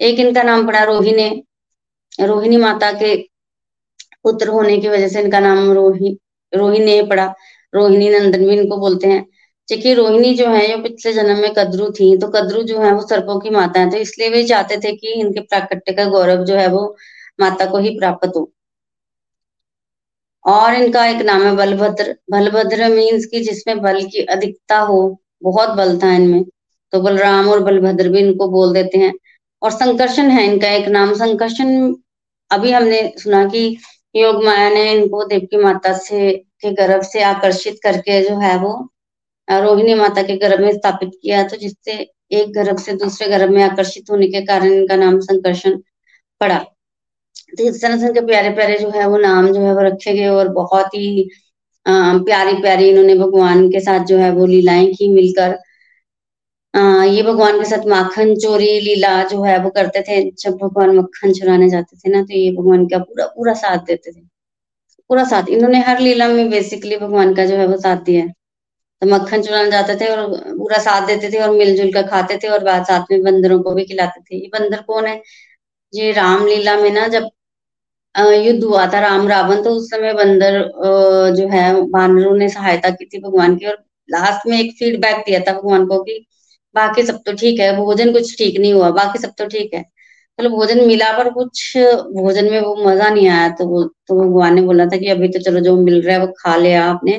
एक इनका नाम पड़ा रोहिणी रोहिणी माता के पुत्र होने की वजह से इनका नाम रोहि, रोहिणी पड़ा। रोहिणी नंदन भी इनको बोलते हैं। देखिए, रोहिणी जो है, ये पिछले जन्म में कद्रू थी तो कद्रू जो है, वो सर्पों की माता है तो इसलिए वे चाहते थे कि इनके प्राकट्य का गौरव जो है, वो माता को ही प्राप्त हो। और इनका एक नाम है बलभद्र। बलभद्र मीन्स की जिसमें बल की अधिकता हो, बहुत बल था इनमें तो बलराम और बलभद्र भी इनको बोल देते हैं। और संकर्षण है इनका एक नाम। संकर्षण, अभी हमने सुना कि योग माया ने इनको देवकी माता से, के गर्भ से आकर्षित करके जो है वो, रोहिणी माता के गर्भ में स्थापित किया तो जिससे एक गर्भ से दूसरे गर्भ में आकर्षित होने के कारण इनका नाम संकर्षण पड़ा। तो इस तरह इनके प्यारे प्यारे जो है वो नाम जो है वो रखे गए और बहुत ही प्यारी प्यारी इन्होंने भगवान के साथ जो है वो लीलाएँ की मिलकर। आ, ये भगवान के साथ माखन चोरी लीला जो है वो करते थे जब भगवान मक्खन चुराने जाते थे ना तो ये भगवान का पूरा पूरा साथ देते थे। पूरा साथ इन्होंने हर लीला में बेसिकली भगवान का जो है वो साथ दिया है। तो मक्खन चुराने जाते थे और पूरा साथ देते थे और मिलजुल कर खाते थे और बाद साथ में बंदरों को भी खिलाते थे। ये बंदर कौन है? ये रामलीला में ना जब युद्ध हुआ था राम रावण तो उस समय बंदर जो है, बानरों ने सहायता की थी भगवान की और लास्ट में एक फीडबैक दिया था भगवान को कि बाकी सब तो ठीक है, भोजन कुछ ठीक नहीं हुआ, बाकी सब तो ठीक है। मतलब तो भोजन मिला पर कुछ भोजन में वो मज़ा नहीं आया तो वो तो भगवान ने बोला था कि अभी तो चलो जो मिल रहा है वो खा लिया आपने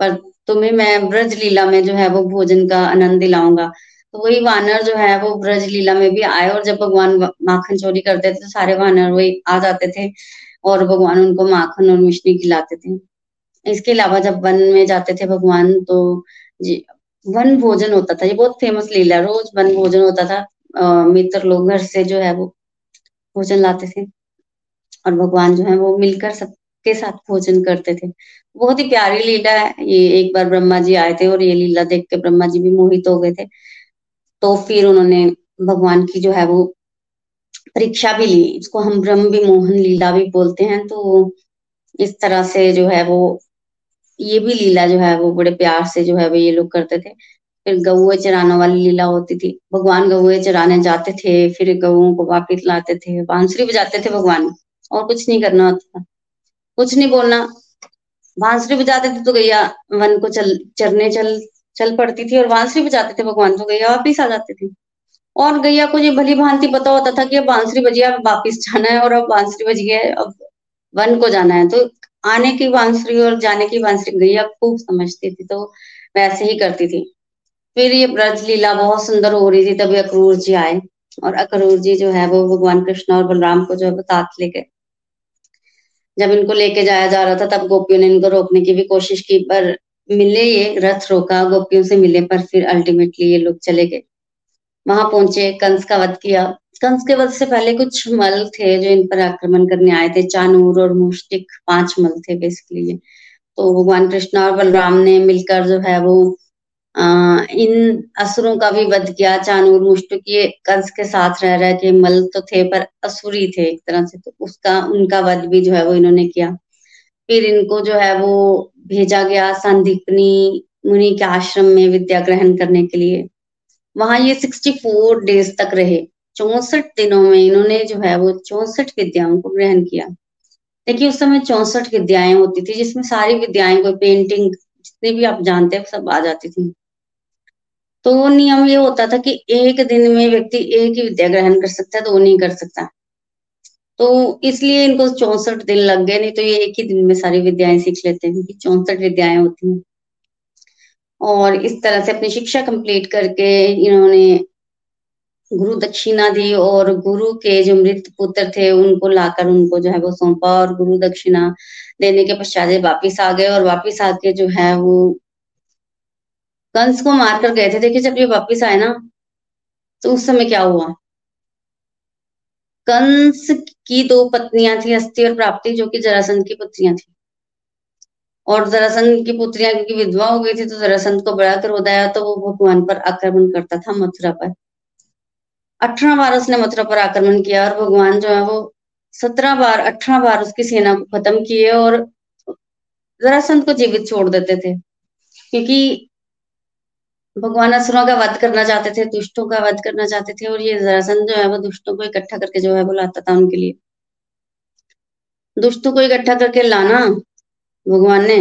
पर तुम्हें मैं ब्रज लीला में जो है वो भोजन का आनंद दिलाऊँगा। तो वही वानर जो है वो ब्रज लीला में भी आए और जब भगवान माखन चोरी करते थे तो सारे वानर वही आ जाते थे और भगवान उनको माखन और मिश्री खिलाते थे। इसके अलावा जब वन में जाते थे भगवान तो जी, वन भोजन होता था। ये बहुत फ़ेमस लीला रोज वन भोजन होता था। मित्र लोग घर से जो है वो भोजन लाते थे और भगवान जो है वो मिलकर सबके साथ भोजन करते थे। बहुत ही प्यारी लीला है। ये एक बार ब्रह्मा जी आए थे और ये लीला देख के ब्रह्मा जी भी मोहित हो गए थे। तो फिर उन्होंने भगवान की जो है वो परीक्षा भी ली। इसको हम ब्रह्म भी मोहन लीला भी बोलते हैं। तो इस तरह से जो है वो, ये भी लीला जो है वो बड़े प्यार से जो है वो ये लोग करते थे। फिर गऊ चराने वाली लीला होती थी। भगवान गऊ चराने जाते थे, फिर गऊ को वापिस लाते थे। बांसुरी बजाते थे भगवान। और कुछ नहीं करना होता था। कुछ नहीं बोलना। बांसुरी बजाते थे तो गैया वन को चल, चरने चल चल पड़ती थी और बांसुरी बजाते थे, भगवान तो गैया वापिस आ जाते थे। और गैया को ये भली भांति पता होता था कि अब बांसुरी बजी, अब वापिस जाना है और अब बांसुरी बजी है, अब वन को जाना है। तो आने की बांसुरी और जाने की बांसुरी गैया खूब समझती थी तो वैसे ही करती थी। फिर ये ब्रज लीला बहुत सुंदर हो रही थी, तभी अक्रूर जी आए। और अक्रूर जी जो है, वो भगवान कृष्ण और बलराम को जो है वो साथ लेके, जब इनको लेके जाया जा रहा था, तब गोपियों ने इनको रोकने की भी कोशिश की, पर मिले ये रथ रोका गोपियों से मिले पर फिर अल्टीमेटली ये लोग चले गए। वहाँ पहुँचे कंस का वध किया। कंस के वध से पहले कुछ मल थे जो इन पर आक्रमण करने आए थे। चानूर और मुष्टिक पाँच मल थे बेसिकली ये। तो भगवान कृष्ण और बलराम ने मिलकर जो है वो आ, इन असुरों का भी वध किया। चानूर मुष्टिक ये कंस के साथ रह रहे थे मल तो थे पर असुरी थे एक तरह से। तो उसका उनका वध भी जो है वो इन्होंने किया। फिर इनको जो है वो भेजा गया संदीपनी मुनि के आश्रम में विद्या ग्रहण करने के लिए। वहाँ ये सिक्सटी फोर डेज़ तक रहे। चौसठ दिनों में इन्होंने जो है वो चौसठ विद्याओं को ग्रहण किया। देखिए, उस समय चौसठ विद्याएँ होती थी, जिसमें सारी विद्याएँ, कोई पेंटिंग जितनी भी आप जानते हैं सब आ जाती थी। तो नियम ये होता था कि एक दिन में व्यक्ति एक ही विद्या ग्रहण कर सकता है तो वो नहीं कर सकता। तो इसलिए इनको चौसठ दिन लग गए, नहीं तो ये एक ही दिन में सारी विद्याएँ सीख लेते हैं क्योंकि चौसठ विद्याएँ होती हैं। और इस तरह से अपनी शिक्षा कंप्लीट करके इन्होंने गुरु दक्षिणा दी और गुरु के जो मृत पुत्र थे, उनको लाकर उनको जो है वो सौंपा और गुरु दक्षिणा देने के पश्चात वापिस आ गए और वापिस आके जो है वो कंस को मार कर गए थे। देखिए, जब ये वापिस आए ना तो उस समय क्या हुआ? कंस की दो पत्नियाँ थी अस्थि और प्राप्ति, जो कि जरासंध की पुत्रियाँ थी। और जरासंध की पुत्रियाँ क्योंकि विधवा हो गई थी तो जरासंध को बड़ा क्रोध आया तो वो भगवान पर आक्रमण करता था मथुरा पर। अठारह बार उसने मथुरा पर आक्रमण किया और भगवान जो है वो सत्रह बार, अठारह बार उसकी सेना को खत्म किए और जरासंध को जीवित छोड़ देते थे। क्योंकि भगवान असुरों का वध करना चाहते थे, दुष्टों का वध करना चाहते थे, और ये जरासंध जो है वो दुष्टों को इकट्ठा करके जो है वो लाता था उनके लिए। दुष्टों को इकट्ठा करके लाना भगवान ने,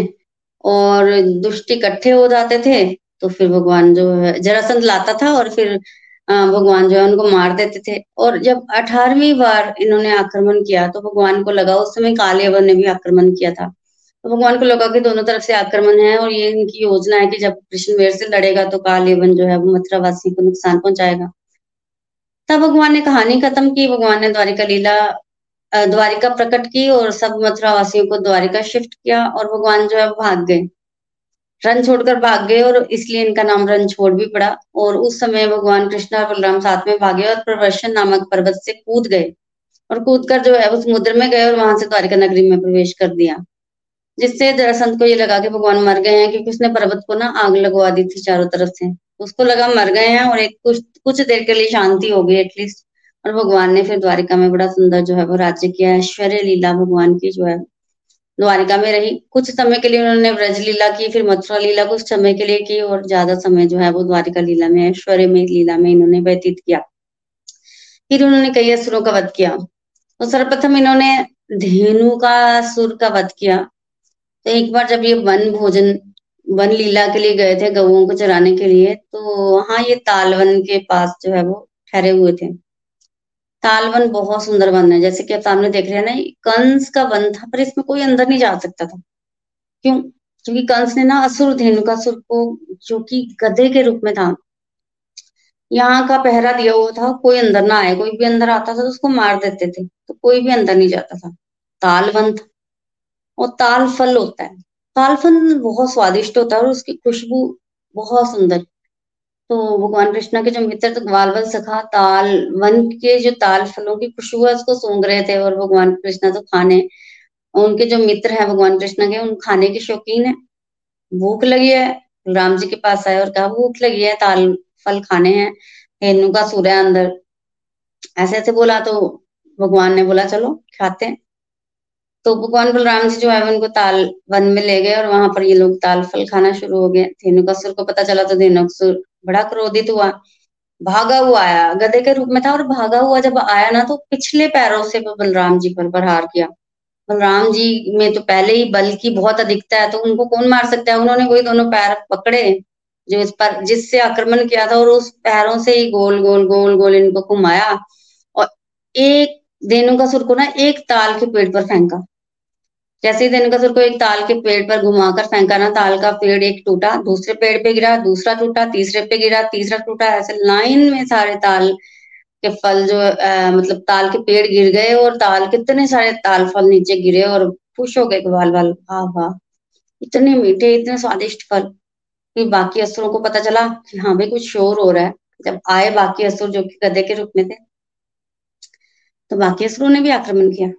और दुष्ट इकट्ठे हो जाते थे तो फिर भगवान जो है जरासंध लाता था और फिर भगवान जो है उनको मार देते थे। और जब अठारहवीं बार इन्होंने आक्रमण किया तो भगवान को लगा उस समय कालियावर ने भी आक्रमण किया था। भगवान को लगा कि दोनों तरफ़ से आक्रमण है और ये इनकी योजना है कि जब कृष्ण वेर से लड़ेगा तो कालियवन जो है वो मथुरा वासी को नुकसान पहुंचाएगा। तब भगवान ने कहानी खत्म की, भगवान ने द्वारिका लीला द्वारिका प्रकट की और सब मथुरा वासियों को द्वारिका शिफ्ट किया और भगवान जो है भाग गए। रन छोड़कर भाग गए और इसलिए इनका नाम रन छोड़ भी पड़ा और उस समय भगवान कृष्ण और बलराम साथ में भागे और प्रवर्शन नामक पर्वत से कूद गए और कूद कर जो है वो समुद्र में गए और वहाँ से द्वारिका नगरी में प्रवेश कर दिया। जिससे दरअसल को ये लगा कि भगवान मर गए हैं, क्योंकि उसने पर्वत को ना आग लगवा दी थी चारों तरफ़ से। उसको लगा मर गए हैं और एक कुछ कुछ देर के लिए शांति हो गई एटलीस्ट और भगवान ने फिर द्वारिका में बड़ा सुंदर जो है वो राज्य किया ऐश्वर्य लीला भगवान की जो है। द्वारिका में रही। कुछ समय के लिए उन्होंने व्रज लीला की, फिर मथुरा लीला, कुछ समय के लिए की और ज़्यादा समय जो है वो द्वारिका लीला में, ऐश्वर्य में लीला में इन्होंने व्यतीत किया। फिर उन्होंने कई असुरों का वध किया। तो सर्वप्रथम इन्होंने धेनु का सुर का वध किया। तो एक बार जब ये वन भोजन, वन लीला के लिए गए थे गऊ को चराने के लिए तो वहाँ ये तालवन के पास जो है वो ठहरे हुए थे। तालवन बहुत सुंदर वन है, जैसे कि आप सामने देख रहे हैं ना कंस का वन था, पर इसमें कोई अंदर नहीं जा सकता था। क्यों? क्योंकि कंस ने ना असुर धेनुकासुर को, जो कि गधे के रूप में था, यहाँ का पहरा दिया हुआ था, कोई अंदर ना आए, कोई भी अंदर आता था तो उसको मार देते थे तो कोई भी अंदर नहीं जाता था। तालवन था। और ताल फल होता है। ताल फल बहुत स्वादिष्ट होता है और उसकी खुशबू बहुत सुंदर। तो भगवान कृष्णा के जो मित्र तो ग्वालवल सखा, ताल वन के जो ताल फलों की खुशबू है, उसको सूंघ रहे थे और भगवान कृष्णा तो खाने, उनके जो मित्र है भगवान कृष्णा के, उन खाने के शौकीन है। भूख लगी है, राम जी के पास आए और कहा, भूख लगी है, ताल फल खाने हैं हेनु का सूर्य अंदर। ऐसे ऐसे बोला तो भगवान ने बोला, चलो, खाते हैं। तो भगवान बलराम जी जो है उनको ताल वन में ले गए और वहाँ पर ये लोग ताल फल खाना शुरू हो गए। धेनुकासुर को पता चला तो धेनुकासुर बड़ा क्रोधित हुआ। भागा हुआ आया, गधे के रूप में था और भागा हुआ जब आया ना तो पिछले पैरों से बलराम जी पर प्रहार किया। बलराम जी में तो पहले ही बल की बहुत अधिकता है तो उनको कौन मार सकता है? उन्होंने वही दोनों पैर पकड़े, जो इस पर, जिससे आक्रमण किया था और उस पैरों से ही गोल गोल गोल गोल इनको घुमाया और एक धेनु का सुर को ना एक ताल के पेड़ पर फेंका। जैसे ही धनकसुर को एक ताल के पेड़ पर घुमाकर फेंका ना ताल का पेड़ एक टूटा दूसरे पेड़ पे गिरा दूसरा टूटा तीसरे पे गिरा तीसरा टूटा ऐसे लाइन में सारे ताल के फल जो आ, मतलब ताल के पेड़ गिर गए और ताल कितने सारे ताल फल नीचे गिरे और खुश हो गए वाल वाल वाह वाह। इतने मीठे इतने स्वादिष्ट फल। फिर बाकी असुरों को पता चला कि हाँ भाई कुछ शोर हो रहा है। जब आए बाकी असुर जो कि गधे के रूप में थे तो बाकी असुरों ने भी आक्रमण किया।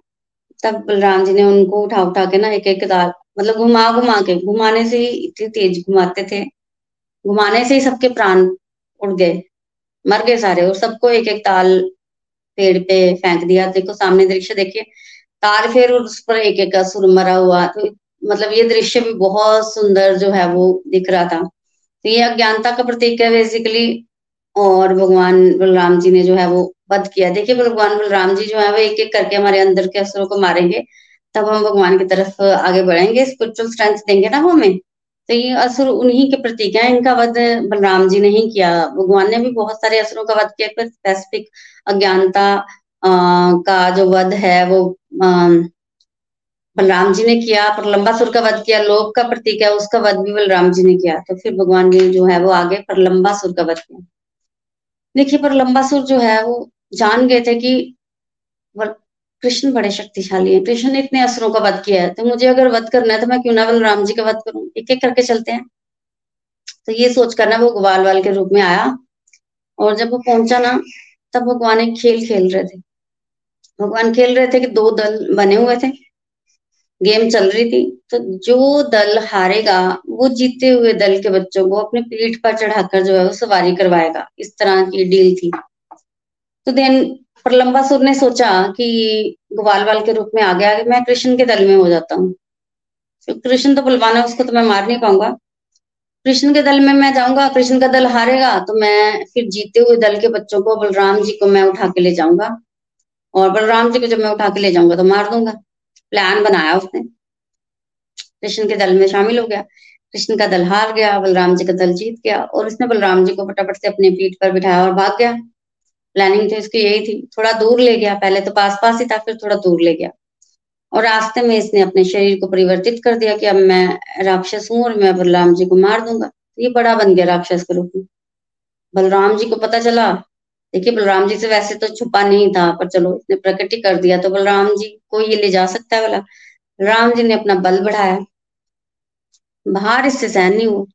तब बलराम जी ने उनको उठा उठा के ना एक एक दाल मतलब घुमा घुमा के, घुमाने से ही इतनी तेज घुमाते थे। घुमाने से ही सबके प्राण उड़ गए, मर गए सारे और सबको एक एक ताल पेड़ पे फेंक दिया। देखो सामने दृश्य देखिए, तार फिर उस पर एक एक असुर मरा हुआ तो मतलब ये दृश्य भी बहुत सुंदर जो है वो दिख रहा था। तो ये अज्ञानता का प्रतीक है बेसिकली और भगवान बलराम जी ने जो है वो वध किया। देखिए, भगवान बलराम जी जो है वो एक एक करके हमारे अंदर के असुरों को मारेंगे, तब हम भगवान की तरफ़ आगे बढ़ेंगे। स्पिरिचुअल स्ट्रेंथ देंगे ना हमें? तो ये असुर उन्हीं के प्रतीक है। इनका वध बलराम जी ने ही किया। भगवान ने भी बहुत सारे असुरों का वध किया। पर स्पेसिफिक अज्ञानता का जो वध है वो बलराम जी ने किया, पर लंबासुर का वध किया लोक का प्रतीक है, उसका वध भी बलराम जी ने किया। तो फिर भगवान ने जो है वो आगे पर लंबा सुर का वध किया। देखिए, पर लंबासुर जो है, वो जान गए थे कि कृष्ण बड़े शक्तिशाली हैं। कृष्ण ने इतने असुरों का वध किया है तो मुझे अगर वध करना है तो मैं क्यों ना बलराम जी का वध करूँ? एक एक करके चलते हैं। तो ये सोच कर ना वो ग्वाल वाल के रूप में आया और जब वो पहुँचा ना, तब भगवान एक खेल खेल रहे थे। भगवान खेल रहे थे कि दो दल बने हुए थे। गेम चल रही थी तो जो दल हारेगा, वो जीते हुए दल के बच्चों को अपने पीठ पर चढ़ाकर जो है वो सवारी करवाएगा। इस तरह की डील थी। तो देन प्रलंबा सुर ने सोचा कि ग्वाल वाल के रूप में आगे आगे मैं कृष्ण के दल में हो जाता हूँ। तो कृष्ण तो बलवान है, उसको तो मैं मार नहीं पाऊँगा। कृष्ण के दल में मैं जाऊँगा, कृष्ण का दल हारेगा तो मैं फिर जीते हुए दल के बच्चों को बलराम जी को मैं उठा के ले जाऊँगा। और बलराम जी को जब मैं उठा के ले जाऊँगा तो मार दूँगा। प्लान बनाया उसने। कृष्ण के दल में शामिल हो गया। कृष्ण का दल हार गया, बलराम जी का दल जीत गया और उसने बलराम जी को फटाफट से अपने पीठ पर बिठाया और भाग गया। प्लानिंग तो इसकी यही थी, थोड़ा दूर ले गया, पहले तो पास पास ही था, फिर थोड़ा दूर ले गया। और रास्ते में इसने अपने शरीर को परिवर्तित कर दिया कि अब मैं राक्षस हूँ और मैं बलराम जी को मार दूँगा। ये बड़ा बन गया राक्षस के रूप में। बलराम जी को पता चला देखिए, बलराम जी से वैसे तो छुपा नहीं था, पर चलो इसने प्रकट ही कर दिया तो बलराम जी को ये ले जा सकता है वाला राम जी ने अपना बल बढ़ाया। बाहर इससे सहन नहीं हुआ।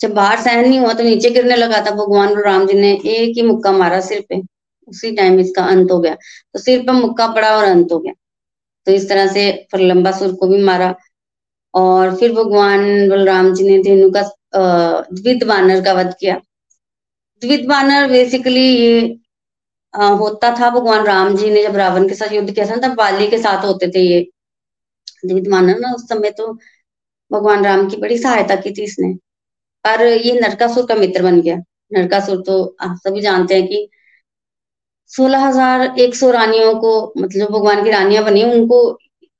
जब बाहर सहन नहीं हुआ तो नीचे गिरने लगा था भगवान बलराम जी ने, एक ही मुक्का मारा सिर पे। उसी टाइम इसका अंत हो गया। तो सिर पर मुक्का पड़ा और अंत हो गया। तो इस तरह से फिर लंबा सुर को भी मारा। और फिर भगवान बलराम जी ने धेनु का द्वित बानर का वध किया। द्वित बानर बेसिकली ये आ, होता था भगवान राम जी ने जब रावण के साथ युद्ध किया था तब बाली के साथ होते थे ये द्वित बानर ना उस समय तो भगवान राम की बड़ी सहायता की थी इसने। पर ये नरकासुर का मित्र बन गया। नरकासुर तो आप सभी जानते हैं कि सोलह हज़ार एक सौ रानियों को मतलब भगवान की रानियाँ बनी उनको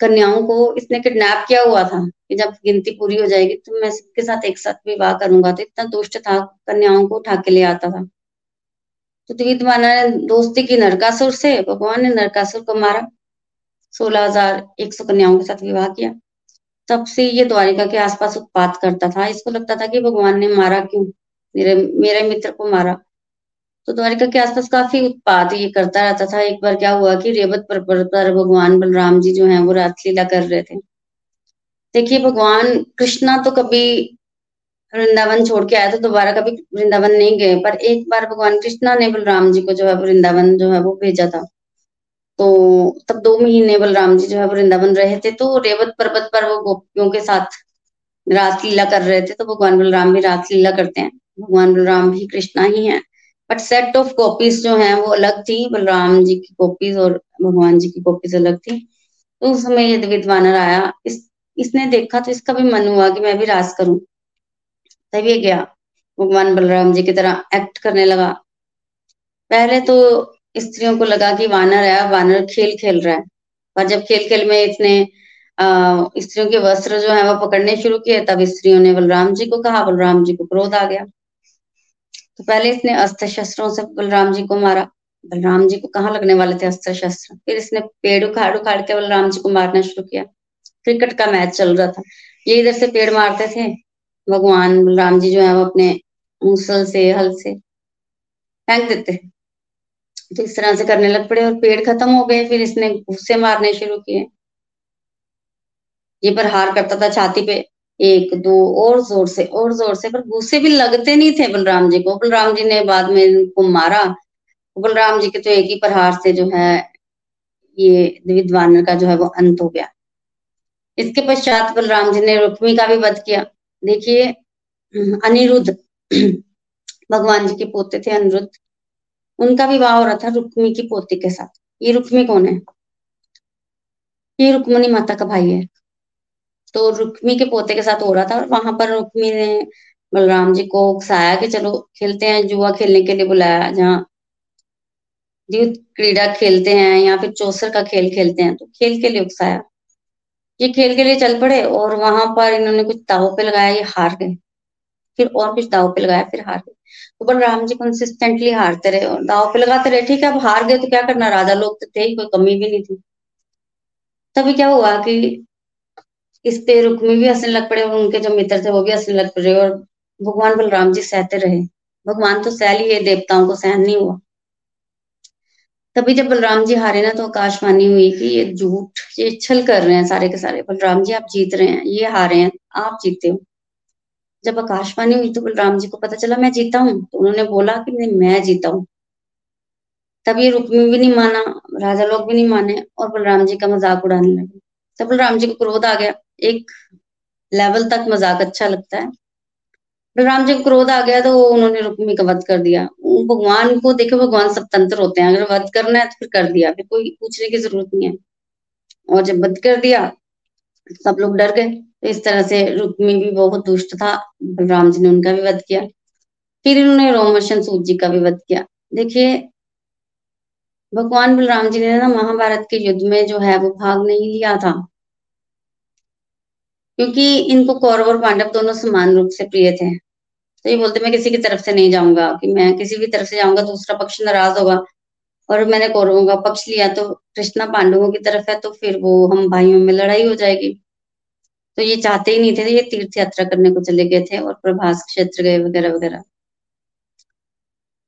कन्याओं को इसने किडनैप किया हुआ था कि जब गिनती पूरी हो जाएगी तो मैं सबके साथ एक साथ विवाह करूँगा। तो इतना दुष्ट था, कन्याओं को उठा के ले आता था। तो द्वितमाना ने दोस्ती की नरकासुर से भगवान ने नरकासुर को मारा। सोलह हज़ार एक सौ कन्याओं के साथ विवाह किया। तब से ये द्वारिका के आसपास उत्पात करता था। इसको लगता था कि भगवान ने मारा क्यों? मेरे मेरे मित्र को मारा। तो द्वारिका के आसपास काफ़ी उत्पाद ये करता रहता था। एक बार क्या हुआ कि रेवत पर, पर, भगवान बलराम जी जो है वो रासलीला कर रहे थे। देखिए भगवान कृष्णा तो कभी वृंदावन छोड़ के आया तो दोबारा कभी वृंदावन नहीं गए। पर एक बार भगवान कृष्णा ने बलराम जी को जो है वृंदावन जो है वो भेजा था। तो तब दो महीने बलराम जी जो है वृंदावन रहे थे। तो रेवत पर्वत पर वो गोपियों के साथ रासलीला कर रहे थे। तो भगवान बलराम भी रासलीला करते हैं। भगवान बलराम भी कृष्णा ही है। बट सेट ऑफ़ कॉपीज जो है, वो अलग थी। बलराम जी की कॉपीज और भगवान जी की कॉपीज अलग थी। तो उस समय ये द्वित वानर आया, इस, इसने देखा तो इसका भी मन हुआ कि मैं भी रास करूँ। तभी गया। भगवान बलराम जी की तरह एक्ट करने लगा। पहले तो स्त्रियों को लगा कि वानर है, वानर खेल खेल रहा है। पर जब खेल खेल में इसने, अः, स्त्रियों के वस्त्र जो है, वो पकड़ने शुरू किए, तब स्त्रियों ने बलराम जी को कहा। बलराम जी को क्रोध आ गया। तो पहले इसने अस्त्र शस्त्रों से बलराम जी को मारा। बलराम जी को कहाँ लगने वाले थे अस्त्र शस्त्र फिर इसने पेड़ उखाड़ उखाड़ के बलराम जी को मारना शुरू किया। क्रिकेट का मैच चल रहा था। ये इधर से पेड़ मारते थे। भगवान बलराम जी जो है वो अपने मुसल से, हल से फेंक देते तो इस तरह से करने लग पड़े और पेड़ खत्म हो गए। फिर इसने गुस्से मारने शुरू किए। ये पर हार करता था छाती पे। एक, दो, और ज़ोर से, और ज़ोर से, पर गुस्से भी लगते नहीं थे बलराम जी को। बलराम जी ने बाद में इनको मारा। बलराम जी के तो एक ही प्रहार से जो है, ये विद्वान का जो है वो अंत हो गया। इसके पश्चात बलराम जी ने रुक्मी का भी वध किया। देखिए, अनिरुद्ध, भगवान जी के पोते थे अनिरुद्ध। उनका विवाह हो रहा था रुक्मी की पोती के साथ। ये रुक्मी कौन है? ये रुक्मणी माता का भाई है। तो रुक्मी के पोते के साथ हो रहा था और वहाँ पर रुक्मी ने बलराम जी को उकसाया कि चलो खेलते हैं, जुआ खेलने के लिए बुलाया, जहाँ युद्ध क्रीड़ा खेलते हैं या फिर चौसर का खेल खेलते हैं तो खेल के लिए उकसाया। ये खेल के लिए चल पड़े और वहाँ पर इन्होंने कुछ दाव पे लगाया, ये हार गए। फिर और कुछ दाव पे लगाया, फिर हार गए। तो बलराम जी कंसिस्टेंटली हारते रहे और दाव पे लगाते रहे, ठीक है, अब हार गए तो क्या करना, राजा लोग तो थे, कोई कमी भी नहीं थी। तभी क्या हुआ कि इस पे रुक्मी भी हंसने लग पड़े और उनके जो मित्र थे वो भी हंसने लग पड़े और भगवान बलराम जी सहते रहे। भगवान तो सह लिए, देवताओं को सहन नहीं हुआ। तभी जब बलराम जी हारे ना तो आकाशवाणी हुई कि ये झूठ, ये छल कर रहे हैं सारे के सारे। बलराम जी, आप जीत रहे हैं, ये हारे हैं, आप जीते हो। जब आकाशवाणी हुई तो बलराम जी को पता चला, मैं जीता हूँ। तो उन्होंने बोला कि नहीं, मैं जीता हूँ। तब ये रुक्मी भी नहीं माना, राजा लोग भी नहीं माने और बलराम जी का मज़ाक उड़ाने लगे। तब बलराम जी को क्रोध आ गया। एक लेवल तक मज़ाक अच्छा लगता है। बलराम जी को क्रोध आ गया तो उन्होंने रुक्मी का वध कर दिया। भगवान को देखो, भगवान स्वतंत्र होते हैं। अगर वध करना है तो फिर कर दिया। फिर कोई पूछने की ज़रूरत नहीं है। और जब वध कर दिया, सब लोग डर गए। तो इस तरह से रुक्मी भी बहुत दुष्ट था। बलराम जी ने उनका भी वध किया। फिर इन्होंने रोमर्शन सूद जी का भी वध किया। देखिए, भगवान बलराम जी ने ना महाभारत के युद्ध में जो है, वो भाग नहीं लिया था। क्योंकि इनको कौरव और पांडव दोनों समान रूप से प्रिय थे। तो ये बोलते, मैं किसी की तरफ़ से नहीं जाऊँगा। कि मैं किसी भी तरफ़ से जाऊँगा, दूसरा पक्ष नाराज़ होगा। और मैंने कौरवों का पक्ष लिया तो कृष्णा पांडवों की तरफ़ है तो फिर वो हम भाइयों में लड़ाई हो जाएगी। तो ये चाहते ही नहीं थे, ये तीर्थ यात्रा करने को चले गए थे और प्रभास क्षेत्र गए, वगैरह वगैरह।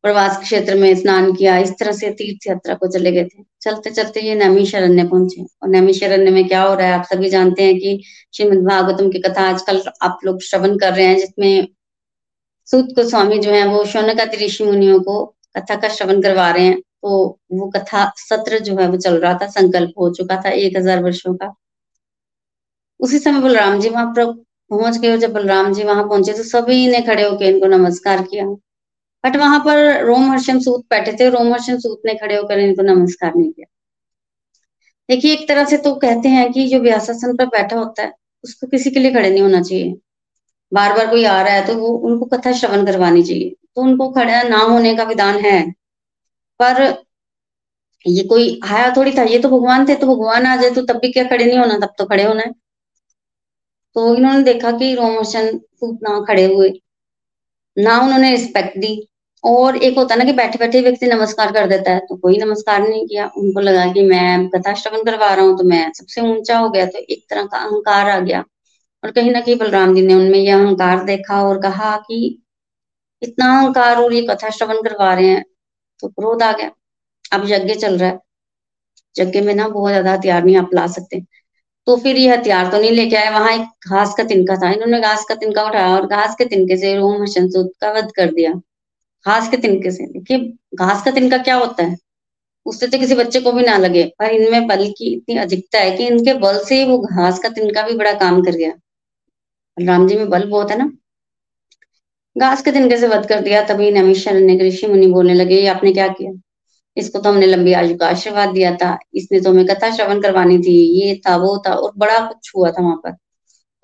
प्रवास क्षेत्र में स्नान किया, इस तरह से तीर्थ यात्रा को चले गए थे। चलते चलते ये नैमी शरण्य पहुँचे। और नैमी शरण्य में क्या हो रहा है, आप सभी जानते हैं कि श्रीमद भागवतम की कथा आजकल आप लोग श्रवण कर रहे हैं, जिसमें सूत को स्वामी जो है, वो शौनकाति ऋषि मुनियों को कथा का श्रवण करवा रहे हैं। तो वो कथा सत्र जो है, वो चल रहा था, संकल्प हो चुका था एक हज़ार वर्षो का। उसी समय बलराम जी वहाँ पहुँच गए जब बलराम जी वहाँ पहुँचे तो सभी ने खड़े होकर इनको नमस्कार किया। बट वहाँ पर रोमहर्षण सूत बैठे थे रोमहर्षण सूत ने खड़े होकर इनको नमस्कार नहीं किया। देखिए, एक तरह से तो कहते हैं कि जो व्यासासन पर बैठा होता है, उसको किसी के लिए खड़े नहीं होना चाहिए। बार बार कोई आ रहा है तो वो, उनको कथा श्रवण करवानी चाहिए। तो उनको खड़ा ना होने का विधान है। पर ये कोई आया थोड़ी था, ये तो भगवान थे तो भगवान आ जाए तो तब भी क्या खड़े नहीं होना, तब तो खड़े होना है। तो इन्होंने देखा कि रोमोशन ना खड़े हुए, ना उन्होंने रिस्पेक्ट दी। और एक होता है ना कि बैठे बैठे व्यक्ति नमस्कार कर देता है तो कोई नमस्कार नहीं किया। उनको लगा कि मैं कथा श्रवण करवा रहा हूँ तो मैं सबसे ऊँचा हो गया तो एक तरह का अहंकार आ गया। और कहीं ना कहीं बलराम जी ने उनमें यह अहंकार देखा और कहा कि इतना अहंकार और ये कथा श्रवण करवा रहे हैं तो क्रोध आ गया। अब यज्ञ चल रहा है। यज्ञ में ना बहुत ज़्यादा हथियार नहीं आप ला सकते। तो फिर ये हथियार तो नहीं लेके आए, वहाँ एक घास का तिनका था। इन्होंने घास का तिनका उठाया और घास के तिनके से रोम हसन का वध कर दिया। घास के तिनके से। देखिए, घास का तिनका क्या होता है? उससे तो किसी बच्चे को भी ना लगे। पर इनमें बल की इतनी अधिकता है कि इनके बल से ही वो घास का तिनका भी बड़ा काम कर गया। राम जी में बल बहुत है ना? घास के तिनके से वध कर दिया, तभी नमीश्वर ने ऋषि मुनि बोलने लगे आपने क्या किया? इसको तो हमने लंबी आयु का आशीर्वाद दिया था। इसने तो हमें कथा श्रवण करवानी थी। ये था, वो था और बड़ा कुछ हुआ था वहाँ पर।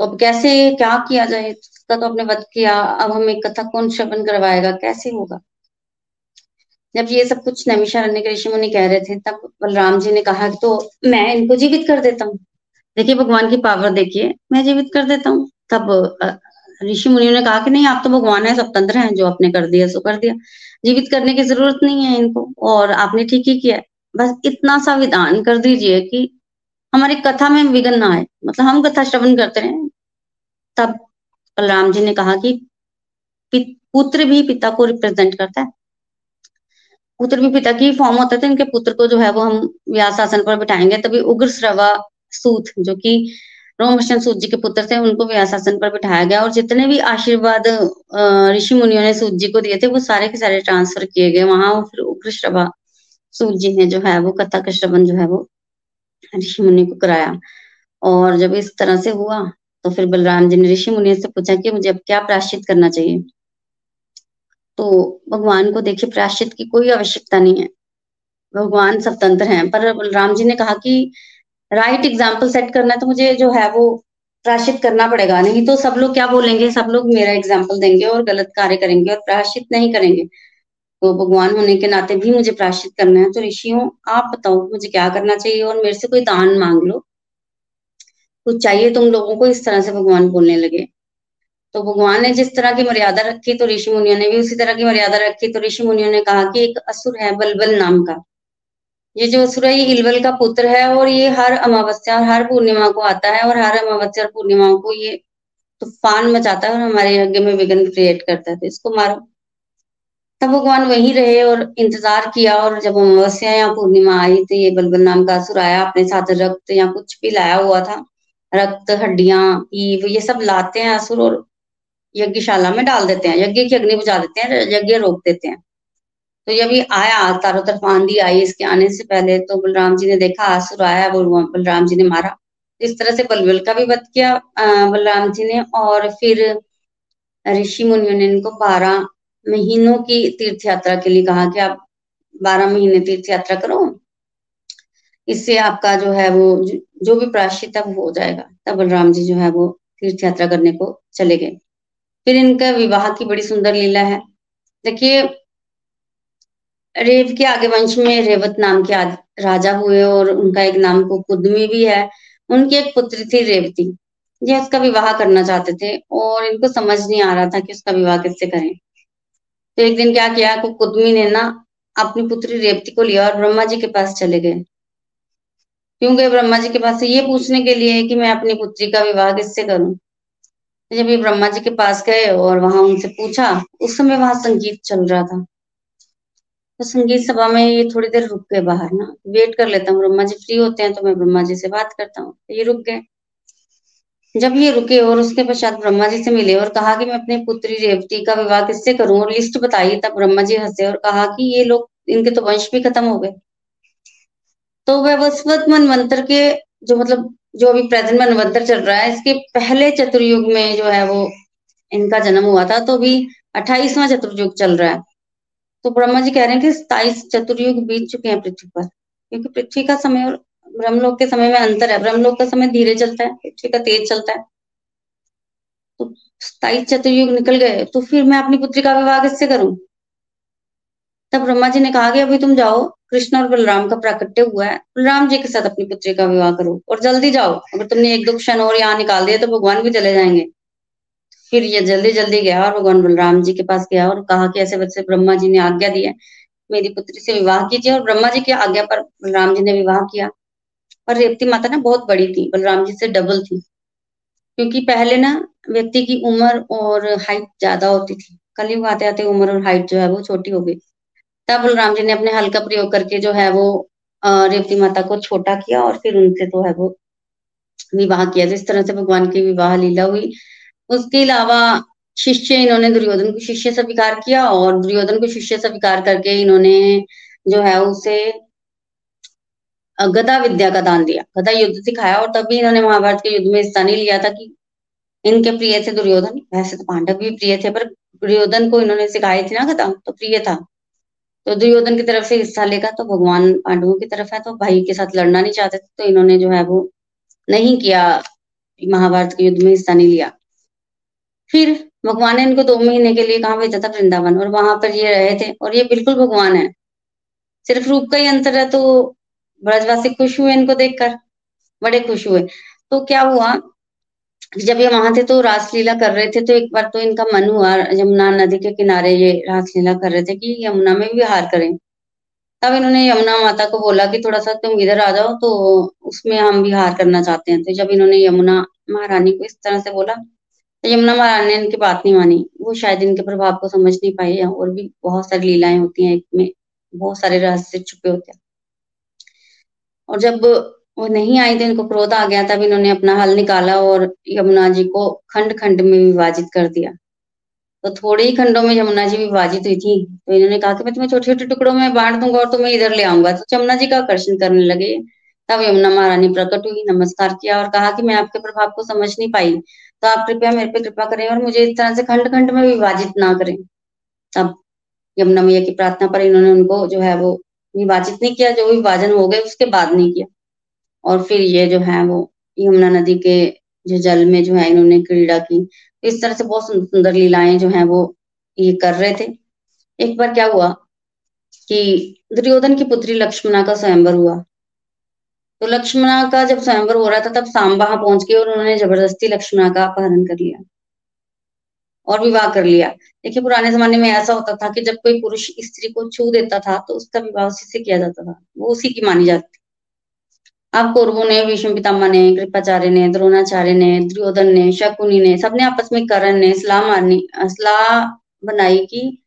तो अब कैसे, क्या किया जाए? उसका तो अपने वध किया। अब हमें कथा कौन श्रवण करवाएगा। कैसे होगा? जब ये सब कुछ नैमिषारण्य के ऋषि मुनि कह रहे थे, तब बलराम जी ने कहा तो मैं इनको जीवित कर देता हूँ। देखिए, भगवान की पावर देखिए, मैं जीवित कर देता हूँ। तब ऋषि मुनियों ने कहा कि नहीं, आप तो भगवान है, स्वतंत्र हैं, जो आपने कर दिया, सो कर दिया। जीवित करने की ज़रूरत नहीं है इनको, और आपने ठीक ही किया बस इतना सा विधान कर दीजिए कि हमारी कथा में विघन ना आए। मतलब हम कथा श्रवण करते रहे तब बलराम जी ने कहा कि पुत्र भी पिता को रिप्रेजेंट करता है। पुत्र भी पिता की फॉर्म होता तो इनके पुत्र को जो है वो हम व्यास आसन पर बिठाएँगे, तभी उग्र श्रवा सूत, जो कि रोमशन सूत जी के पुत्र थे, उनको व्यासासन पर बिठाया गया। और जितने भी आशीर्वाद ऋषि मुनियों ने सूत जी को दिए थे, वो सारे के सारे ट्रांसफ़र किए गए। वहाँ फिर उग्र श्रभा सूत जी ने जो है वो कथा का श्रवण जो है वो ऋषि मुनि को कराया। और जब इस तरह से हुआ तो फिर बलराम जी ने ऋषि मुनि से पूछा कि मुझे अब क्या प्राश्चित करना चाहिए? तो भगवान को देखिए, प्राश्चित की कोई आवश्यकता नहीं है। भगवान स्वतंत्र हैं, पर बलराम जी ने कहा कि राइट एग्ज़ाम्पल सेट करना तो मुझे जो है वो प्राश्चित करना पड़ेगा। नहीं तो सब लोग क्या बोलेंगे? सब लोग मेरा एग्ज़ाम्पल देंगे और गलत कार्य करेंगे और प्राश्चित नहीं करेंगे। तो भगवान होने के नाते भी मुझे प्राश्चित करना है। तो ऋषियों, आप बताओ, मुझे क्या करना चाहिए? और मेरे से कोई दान मांग लो। कुछ चाहिए तुम लोगों को इस तरह से भगवान बोलने लगे। तो भगवान ने जिस तरह की मर्यादा रखी तो ऋषि मुनियों ने भी उसी तरह की मर्यादा रखी। तो ऋषि मुनियों ने कहा कि एक असुर है बलबल नाम का। ये जो असुर है, ये इलबल का पुत्र है और ये हर अमावस्या और हर पूर्णिमा को आता है और हर अमावस्या और पूर्णिमा को ये तूफ़ान मचाता है और हमारे यज्ञ में विघ्न क्रिएट करता है। तो इसको मारो। तब भगवान वही रहे और इंतज़ार किया और जब अमावस्या या पूर्णिमा आई तो ये बलबल नाम का असुर आया, अपने साथ रक्त या कुछ भी लाया हुआ था। रक्त, हड्डियाँ, ईव, ये सब लाते हैं असुर और यज्ञशाला में डाल देते हैं। यज्ञ की अग्नि बुझा देते हैं यज्ञ रोक देते हैं। तो ये आया, चारों तरफ़ आंधी आई, इसके आने से पहले तो बलराम जी ने देखा, असुर आया बलराम जी ने मारा। इस तरह से बलबल का भी वध किया बलराम जी ने और फिर ऋषि मुनियों ने इनको बारह महीनों की तीर्थ यात्रा के लिए कहा कि आप बारह महीने तीर्थ यात्रा करो। इससे आपका जो है वो जो भी प्राश्चित है वो हो जाएगा। तब बलराम जी जो है, वो तीर्थ यात्रा करने को चले गए। फिर इनका विवाह की बड़ी सुंदर लीला है। देखिए, रेव के आगे वंश में रेवत नाम के राजा हुए और उनका एक नाम को कुदमी भी है। उनकी एक पुत्री थी रेवती। ये उसका विवाह करना चाहते थे और इनको समझ नहीं आ रहा था कि उसका विवाह किससे करें। तो एक दिन क्या किया कुदमी ने ना, अपनी पुत्री रेवती को लिया और ब्रह्मा जी के पास चले गए। क्यों गए ब्रह्मा जी के पास ये पूछने के लिए कि मैं अपनी पुत्री का विवाह किससे करूँ? जब ये ब्रह्मा जी के पास गए और वहाँ उनसे पूछा, उस समय वहाँ संगीत चल रहा था। तो संगीत सभा में ये थोड़ी देर रुक गए बाहर ना। वेट कर लेता हूँ, ब्रह्मा जी फ्री होते हैं तो मैं ब्रह्मा जी से बात करता हूँ। तो ये रुक गए। जब ये रुके और उसके पश्चात ब्रह्मा जी से मिले और कहा कि मैं अपनी पुत्री रेवती का विवाह किससे करूँ और लिस्ट बताई तब ब्रह्मा जी हंसे और कहा कि ये लोग, इनके तो वंश भी खत्म हो गए। तो वैवस्वत मनवंतर के जो मतलब जो अभी प्रेजेंट मनवंतर चल रहा है, इसके पहले चतुर्युग में जो है वो इनका जन्म हुआ था तो अभी अट्ठाईसवां चतुर्युग चल रहा है। तो ब्रह्मा जी कह रहे हैं कि सताइस चतुर्युग बीत चुके हैं पृथ्वी पर, क्योंकि पृथ्वी का समय और ब्रह्मलोक के समय में अंतर है। ब्रह्मलोक का समय धीरे चलता है, पृथ्वी का तेज चलता है। तो सताइस चतुर्युग निकल गए तो फिर मैं अपनी पुत्री का विवाह किससे करूँ? तब ब्रह्मा जी ने कहा कि अभी तुम जाओ, कृष्ण और बलराम का प्राकट्य हुआ है। बलराम जी के साथ अपनी पुत्री का विवाह करो और जल्दी जाओ। अगर तुमने एक दो क्षण और यहाँ निकाल दिया तो भगवान भी चले जाएँगे। फिर ये जल्दी जल्दी गया और भगवान बलराम जी के पास गया और कहा कि ऐसे वैसे ब्रह्मा जी ने आज्ञा दी है, मेरी पुत्री से विवाह कीजिए। और ब्रह्मा जी की आज्ञा पर बलराम जी ने विवाह किया। और रेवती माता ना बहुत बड़ी थी, बलराम जी से डबल थी। क्योंकि पहले ना व्यक्ति की उम्र और हाइट ज़्यादा होती थी। कलयुग आते आते उम्र और हाइट जो है वो छोटी हो गई। तब बलराम जी ने अपने हल का प्रयोग करके जो है वो रेवती माता को छोटा किया और फिर उनसे तो है वो विवाह किया। जिस तरह से भगवान की विवाह लीला हुई, उसके अलावा शिष्य इन्होंने दुर्योधन को शिष्य स्वीकार किया और दुर्योधन को शिष्य स्वीकार करके इन्होंने जो है उसे गदा विद्या का दान दिया। गदा युद्ध सिखाया और तभी इन्होंने महाभारत के युद्ध में हिस्सा नहीं लिया था कि इनके प्रिय थे दुर्योधन। वैसे तो पांडव भी प्रिय थे, पर दुर्योधन को इन्होंने सिखाई थी ना गदा तो प्रिय था। तो दुर्योधन की तरफ़ से हिस्सा लेगा तो भगवान पांडवों की तरफ़ है तो भाई के साथ लड़ना नहीं चाहते थे तो इन्होंने जो है वो नहीं किया, महाभारत के युद्ध में हिस्सा नहीं लिया। फिर भगवान ने इनको दो महीने के लिए कहा भेजा था वृंदावन, और वहाँ पर ये रहे थे, और ये बिल्कुल भगवान है। सिर्फ़ रूप का ही अंतर है तो ब्रजवासी खुश हुए इनको देखकर, बड़े खुश हुए। तो क्या हुआ जब ये वहाँ थे तो रासलीला कर रहे थे तो एक बार तो इनका मन हुआ यमुना नदी के किनारे ये रासलीला कर रहे थे कि यमुना में विहार करें। तब इन्होंने यमुना माता को बोला कि थोड़ा सा तुम इधर आ जाओ तो उसमें हम विहार करना चाहते हैं। तो जब इन्होंने यमुना महारानी को इस तरह से बोला तो यमुना महारानी ने इनकी बात नहीं मानी। वो शायद इनके प्रभाव को समझ नहीं पाई और भी बहुत सारी लीलाएँ होती हैं में बहुत सारे रहस्य छुपे होते हैं। और जब वो नहीं आई तो इनको क्रोध आ गया, तब इन्होंने अपना हल निकाला और यमुना जी को खंड खंड में विभाजित कर दिया। तो थोड़े ही खंडों में यमुना जी विभाजित हुई थी। तो इन्होंने कहा कि मैं तुम्हें छोटे छोटे टुकड़ों में बांट दूँगा और तुम्हें इधर ले आऊँगा। तो यमुना जी का आकर्षण करने लगे। तब यमुना महारानी प्रकट हुई, नमस्कार किया और कहा कि मैं आपके प्रभाव को समझ नहीं पाई। तो आप कृपया मेरे पे कृपा करें और मुझे इस तरह से खंड खंड में विभाजित ना करें। तब यमुना मैया की प्रार्थना पर इन्होंने उनको जो है वो विभाजित नहीं किया। जो विभाजन हो गए, उसके बाद नहीं किया। और फिर ये जो है वो यमुना नदी के जो जल में जो है इन्होंने क्रीड़ा की। इस तरह से बहुत सुंदर लीलाएँ जो है वो ये कर रहे थे। एक बार क्या हुआ कि दुर्योधन की पुत्री लक्ष्मणा का स्वयंवर हुआ। तो लक्ष्मणा का जब स्वयंवर हो रहा था, तब साम वहाँ पहुँच गए और उन्होंने ज़बरदस्ती लक्ष्मणा का अपहरण कर लिया और विवाह कर लिया। देखिए, पुराने जमाने में ऐसा होता था कि जब कोई पुरुष स्त्री को छू देता था तो उसका विवाह उसी से किया जाता था। वो उसी की मानी जाती अब कौरवों ने, विष्णु पितामा ने, कृपाचार्य ने, द्रोणाचार्य ने, दुर्योधन ने, शकुनी ने, सबने आपस में करण ने सलाह मारनी सलाह बनाई कि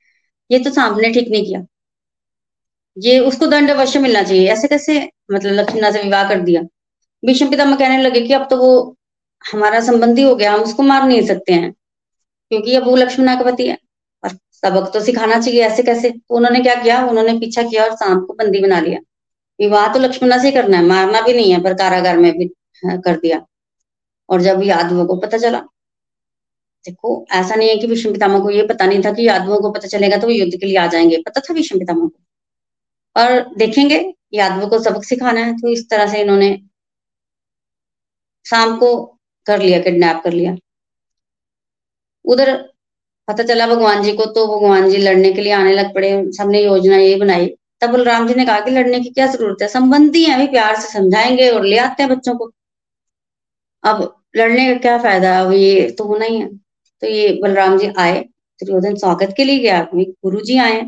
ये तो सामने ठीक नहीं किया। ये, उसको दंड अवश्य मिलना चाहिए। ऐसे कैसे मतलब लक्ष्मणा से विवाह कर दिया। भीष्म पितामह कहने लगे कि अब तो वो हमारा संबंधी हो गया, हम उसको मार नहीं सकते हैं, क्योंकि अब वो लक्ष्मणा का पति है। और सबक तो सिखाना चाहिए, ऐसे कैसे? तो उन्होंने क्या किया? उन्होंने पीछा किया और सांप को बंदी बना लिया। विवाह तो लक्ष्मणा से करना है, मारना भी नहीं है, पर कारागार में भी कर दिया। और जब यादवों को पता चला, देखो, ऐसा नहीं है कि विष्णु पितामह को ये पता नहीं था कि यादवों को पता चलेगा तो वो युद्ध के लिए आ जाएँगे, पता था विष्णु पितामह को। और देखेंगे, यादवों को सबक सिखाना है तो इस तरह से इन्होंने शाम को कर लिया, किडनैप कर लिया। उधर पता चला, भगवान जी को तो भगवान जी लड़ने के लिए आने लग पड़े, सबने योजना ये बनाई तब बलराम जी ने कहा कि लड़ने की क्या ज़रूरत है? संबंधी है, अभी प्यार से समझाएँगे और ले आते हैं बच्चों को। अब लड़ने का क्या फ़ायदा? अब ये तो होना ही है। तो ये बलराम जी आए, दुर्योधन स्वागत के लिए गया। गुरु जी आए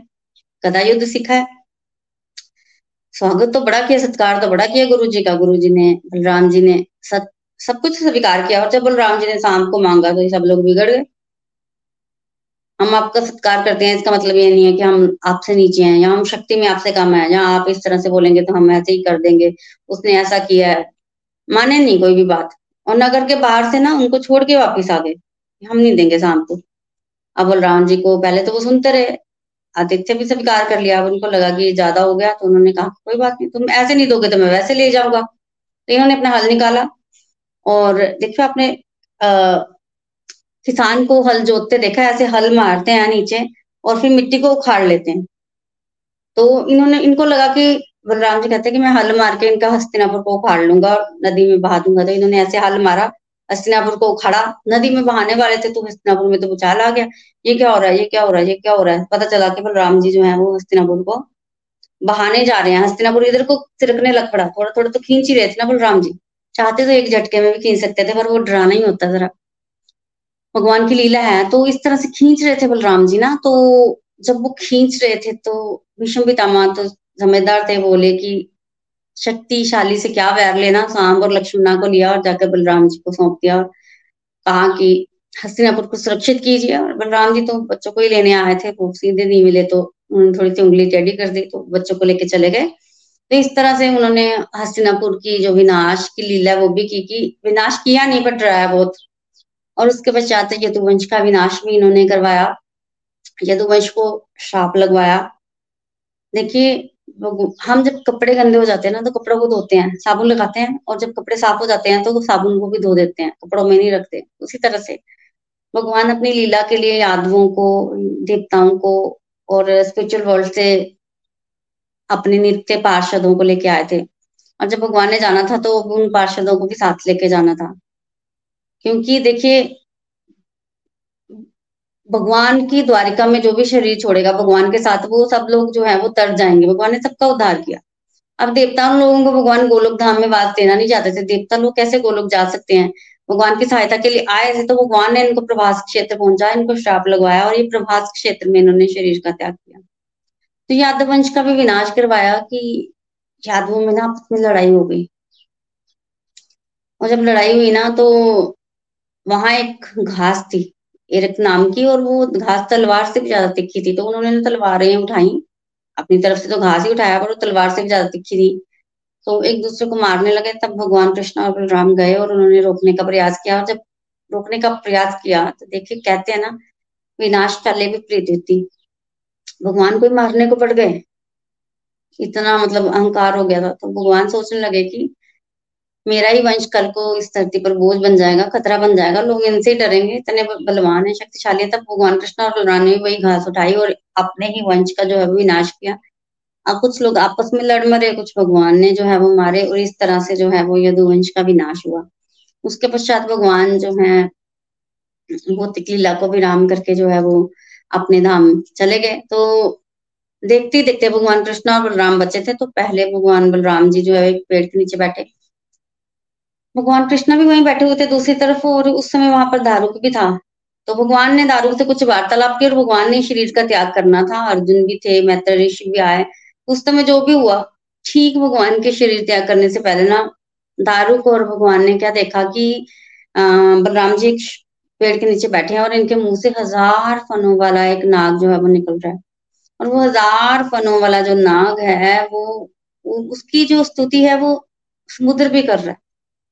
कदा युद्ध सीखा है। स्वागत तो बड़ा किया, सत्कार तो बड़ा किया गुरु जी का। गुरु जी ने, बलराम जी ने सब सब कुछ स्वीकार किया। और जब बलराम जी ने शाम को मांगा तो ये सब लोग बिगड़ गए। हम आपका सत्कार करते हैं, इसका मतलब ये नहीं है कि हम आपसे नीचे हैं, या हम शक्ति में आपसे कम है, या आप इस तरह से बोलेंगे तो हम ऐसे ही कर देंगे। उसने ऐसा किया है। माने नहीं कोई भी बात। और नगर के बाहर से ना उनको छोड़ के वापिस आ गए। हम नहीं देंगे शाम को। अब बलराम जी को पहले तो वो सुनते रहे। आदित्य भी स्वीकार कर लिया। अब उनको लगा कि ज़्यादा हो गया तो उन्होंने कहा कोई बात नहीं, तुम ऐसे नहीं दोगे तो मैं वैसे ले जाऊँगा। तो इन्होंने अपना हल निकाला। और देखियो आपने किसान को हल जोतते देखा, ऐसे हल मारते हैं नीचे और फिर मिट्टी को उखाड़ लेते हैं। तो इन्होंने, इनको लगा कि बलराम जी कहते हैं कि मैं हल मार के इनका हस्तिनापुर को उखाड़ लूँगा और नदी में बहा दूँगा। तो इन्होंने ऐसे हल मारा, हस्तिनापुर को उखाड़ा। नदी में बहाने वाले थे तो हस्तिनापुर में तो भूचाल आ गया। ये क्या हो रहा है, ये क्या हो रहा है, ये क्या हो रहा है? पता चला कि बलराम जी जो है वो हस्तिनापुर को बहाने जा रहे हैं। हस्तिनापुर इधर को सिरकने लग पड़ा। थोड़ा थोड़ा तो खींच ही रहे थे ना बलराम जी। चाहते तो एक झटके में भी खींच सकते थे, पर वो डराना ही होता जरा। भगवान की लीला है तो इस तरह से खींच रहे थे बलराम जी ना तो जब वो खींच रहे थे तो विष्णु पितामा तो जमेदार थे बोले कि शक्तिशाली से क्या वैर लेना, सांब और लक्ष्मणा को लिया और जाकर बलराम जी को सौंप दिया और कहा कि हस्तिनापुर को सुरक्षित कीजिए। और बलराम जी तो बच्चों को ही लेने आए थे, वो सीधे नहीं मिले तो उन्होंने थोड़ी सी उंगली टेढ़ी कर दी तो बच्चों को लेके चले गए। तो इस तरह से उन्होंने हस्तिनापुर की जो विनाश की लीला वो भी की कि विनाश किया नहीं पर डराया बहुत। और उसके पश्चात यदुवंश का विनाश भी इन्होंने करवाया। यदुवंश को श्राप लगवाया। देखिए हम जब कपड़े गंदे हो जाते हैं ना तो कपड़ों को धोते हैं, साबुन लगाते हैं और जब कपड़े साफ़ हो जाते हैं तो साबुन को भी धो देते हैं, कपड़ों में नहीं रखते, उसी तरह से। भगवान अपनी लीला के लिए यादवों को, देवताओं को और स्पिरिचुअल वर्ल्ड से अपने नित्य पार्षदों को लेके आए थे। और जब भगवान ने जाना था तो उन पार्षदों को भी साथ लेके जाना था। क्योंकि देखिए, भगवान की द्वारिका में जो भी शरीर छोड़ेगा, भगवान के साथ वो सब लोग जो है, वो तर जाएँगे। भगवान ने सबका उद्धार किया। अब देवता लोगों को भगवान गोलोक धाम में वास देना नहीं चाहते थे। देवता लोग कैसे गोलोक जा सकते हैं? भगवान की सहायता के लिए आए थे तो भगवान ने इनको प्रभास क्षेत्र पहुँचा, इनको श्राप लगवाया और ये प्रभास क्षेत्र में इन्होंने शरीर का त्याग किया। तो यादव वंश का भी विनाश करवाया कि यादवों में ना आपस में लड़ाई हो गई। और जब लड़ाई हुई ना तो वहाँ एक घास थी, एरक नाम की, और वो घास तलवार से भी ज़्यादा तिखी थी। तो उन्होंने तलवारें उठाई, अपनी तरफ़ से तो घास ही उठाया, पर वो तलवार से भी ज़्यादा तिखी थी। तो एक दूसरे को मारने लगे, तब भगवान कृष्ण और बलराम गए, और उन्होंने रोकने का प्रयास किया, और जब रोकने का प्रयास किया तो देखिए, कहते हैं ना, विनाश टले भी प्रीत होती। भगवान को मारने को पड़ गए? इतना मतलब अहंकार हो गया था। तो भगवान सोचने लगे कि मेरा ही वंश कल को इस धरती पर बोझ बन जाएगा, खतरा बन जाएगा, लोग इनसे डरेंगे, इतने बलवान है, शक्तिशाली है, तब भगवान कृष्ण और बलराम ने वही घास उठाई और अपने ही वंश का जो है विनाश किया। अब कुछ लोग आपस में लड़ मरे, कुछ भगवान ने जो है वो मारे और इस तरह से जो है वो यदुवंश का विनाश हुआ। उसके पश्चात भगवान जो है, वो तिकलीला को विराम करके जो है वो अपने धाम चले गए। तो देखते देखते भगवान कृष्ण और बलराम बचे थे तो पहले भगवान बलराम जी जो है एक पेड़ के नीचे बैठे। भगवान कृष्ण भी वहीं बैठे हुए थे दूसरी तरफ़ और उस समय वहाँ पर दारुक भी था। तो भगवान ने दारुक से कुछ वार्तालाप की और भगवान ने शरीर का त्याग करना था। अर्जुन भी थे, मैत्र ऋषि भी आए। उस समय जो भी हुआ, ठीक भगवान के शरीर त्याग करने से पहले ना दारुक और भगवान ने क्या देखा कि बलराम जी एक पेड़ के नीचे बैठे हैं और इनके मुँह से हज़ार फनों वाला एक नाग जो है वो निकल रहा है। और वो हज़ार फनों वाला जो नाग है, वो उसकी जो स्तुति है वो समुद्र भी कर रहा है।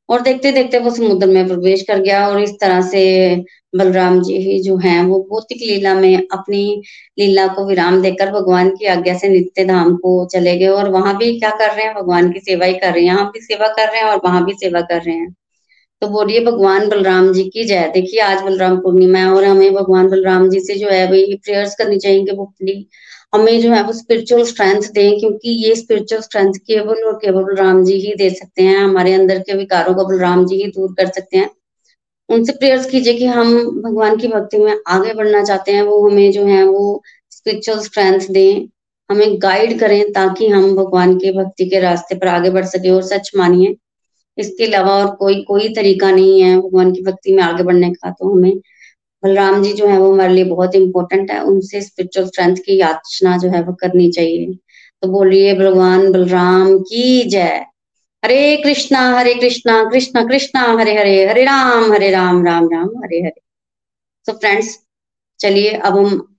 और देखते देखते वो समुद्र में प्रवेश कर गया और इस तरह से बलराम जी ही जो हैं, वो भौतिक लीला में अपनी लीला को विराम देकर भगवान की आज्ञा से नित्य धाम को चले गए और वहाँ भी क्या कर रहे हैं? भगवान की सेवा ही कर रहे हैं। यहाँ भी सेवा कर रहे हैं और वहाँ भी सेवा कर रहे हैं। तो बोलिए, भगवान बलराम जी की जय। देखिए, आज बलराम पूर्णिमा है और हमें भगवान बलराम जी से जो है भाई प्रेयर्स करनी चाहिए कि वो हमें जो है वो स्पिरिचुअल स्ट्रेंथ दें, क्योंकि ये स्पिरिचुअल स्ट्रेंथ केवल और केवल राम जी ही दे सकते हैं, हमारे अंदर के विकारों को बलराम जी ही दूर कर सकते हैं। उनसे प्रेयर्स कीजिए कि हम भगवान की भक्ति में आगे बढ़ना चाहते हैं, वो हमें जो है वो स्पिरिचुअल स्ट्रेंथ दें, हमें गाइड करें ताकि हम भगवान के भक्ति के रास्ते पर आगे बढ़ सके और सच मानिए। इसके अलावा और कोई कोई तरीका नहीं है भगवान की भक्ति में आगे बढ़ने का तो हमें बलराम जी जो है वो हमारे लिए बहुत इंपॉर्टेंट है। उनसे स्पिरिचुअल स्ट्रेंथ की याचना जो है वो करनी चाहिए। तो बोलिए, भगवान बलराम की जय। हरे कृष्णा हरे कृष्णा कृष्णा कृष्णा, हरे हरे हरे राम हरे राम राम राम, हरे हरे। तो फ्रेंड्स चलिए, अब हम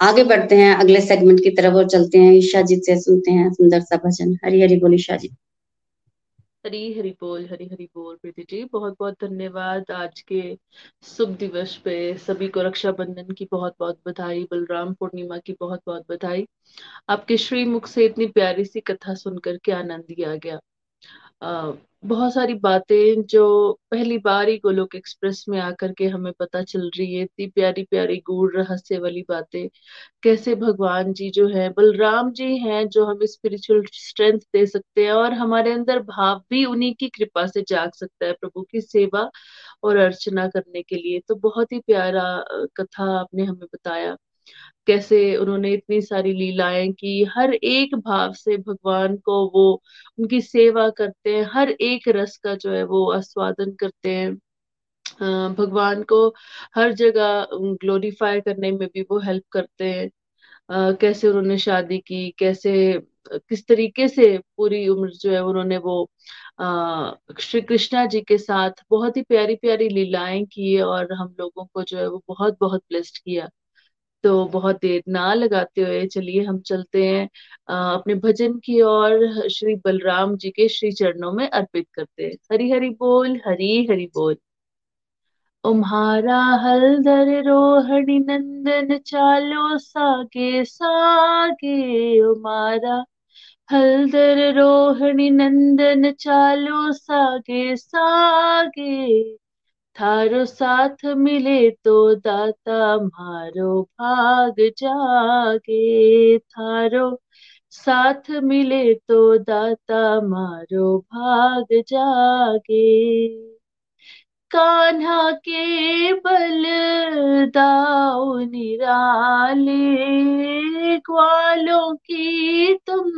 आगे बढ़ते हैं, अगले सेगमेंट की तरफ़ और चलते हैं। ईशा जी से सुनते हैं सुंदर सा भजन। हरी हरी बोली ईशा जी हरी हरी बोल, हरी हरी बोल प्रीति जी। बहुत बहुत धन्यवाद आज के शुभ दिवस पे। सभी को रक्षाबंधन की बहुत बहुत बधाई, बलराम पूर्णिमा की बहुत बहुत बधाई। आपके श्रीमुख से इतनी प्यारी सी कथा सुनकर के आनंद आ गया। बहुत सारी बातें जो पहली बार ही गोलोक एक्सप्रेस में आकर के हमें पता चल रही है, इतनी प्यारी प्यारी गूढ़ रहस्य वाली बातें। कैसे भगवान जी जो है, बलराम जी हैं जो हमें स्पिरिचुअल स्ट्रेंथ दे सकते हैं और हमारे अंदर भाव भी उन्हीं की कृपा से जाग सकता है, प्रभु की सेवा और अर्चना करने के लिए। तो बहुत ही प्यारा कथा आपने हमें बताया। कैसे उन्होंने इतनी सारी लीलाएँ की। हर एक भाव से भगवान को वो, उनकी सेवा करते हैं, हर एक रस का जो है वो आस्वादन करते हैं। भगवान को हर जगह ग्लोरीफाई करने में भी वो हेल्प करते हैं। कैसे उन्होंने शादी की, कैसे किस तरीके से पूरी उम्र जो है उन्होंने वो श्री कृष्णा जी के साथ बहुत ही प्यारी प्यारी लीलाएँ की और हम लोगों को जो है वो बहुत बहुत ब्लेस्ड किया। तो बहुत देर ना लगाते हुए चलिए हम चलते हैं अपने भजन की ओर, श्री बलराम जी के श्री चरणों में अर्पित करते हैं। हरी हरि बोल हरी हरि बोल। उम्हारा हलदर रोहणी नंदन चालो सागे सागे। उमारा हलदर रोहणी नंदन चालो सागे सागे। थारो साथ मिले तो दाता मारो भाग जागे। थारो साथ मिले तो दाता मारो भाग जागे। कान्हा के बल दाऊ निराले, ग्वालों की तुम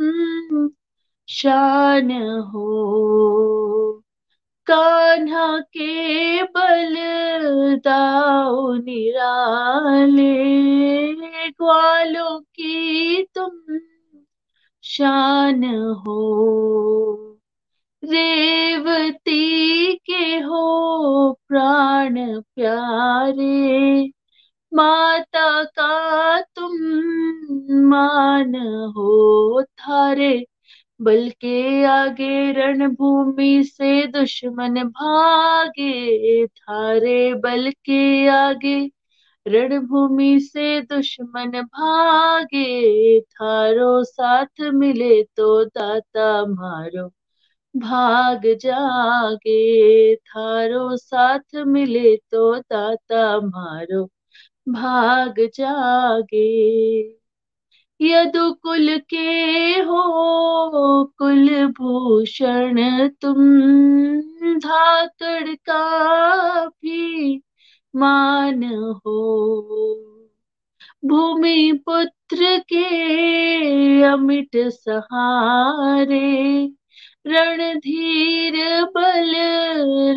शान हो। कान्हा के बल दाऊ निराले, ग्वालों की तुम शान हो। रेवती के हो प्राण प्यारे, माता का तुम मान हो थारे। बल के आगे रणभूमि से दुश्मन भागे, थारे बल के आगे रणभूमि से दुश्मन भागे, थारो साथ मिले तो दाता मारो भाग जागे, थारो साथ मिले तो दाता मारो भाग जागे। यदुकुल के हो, कुल भूषण तुम। धाकड़ का भी मान हो। भूमि पुत्र के अमिट सहारे, रणधीर बल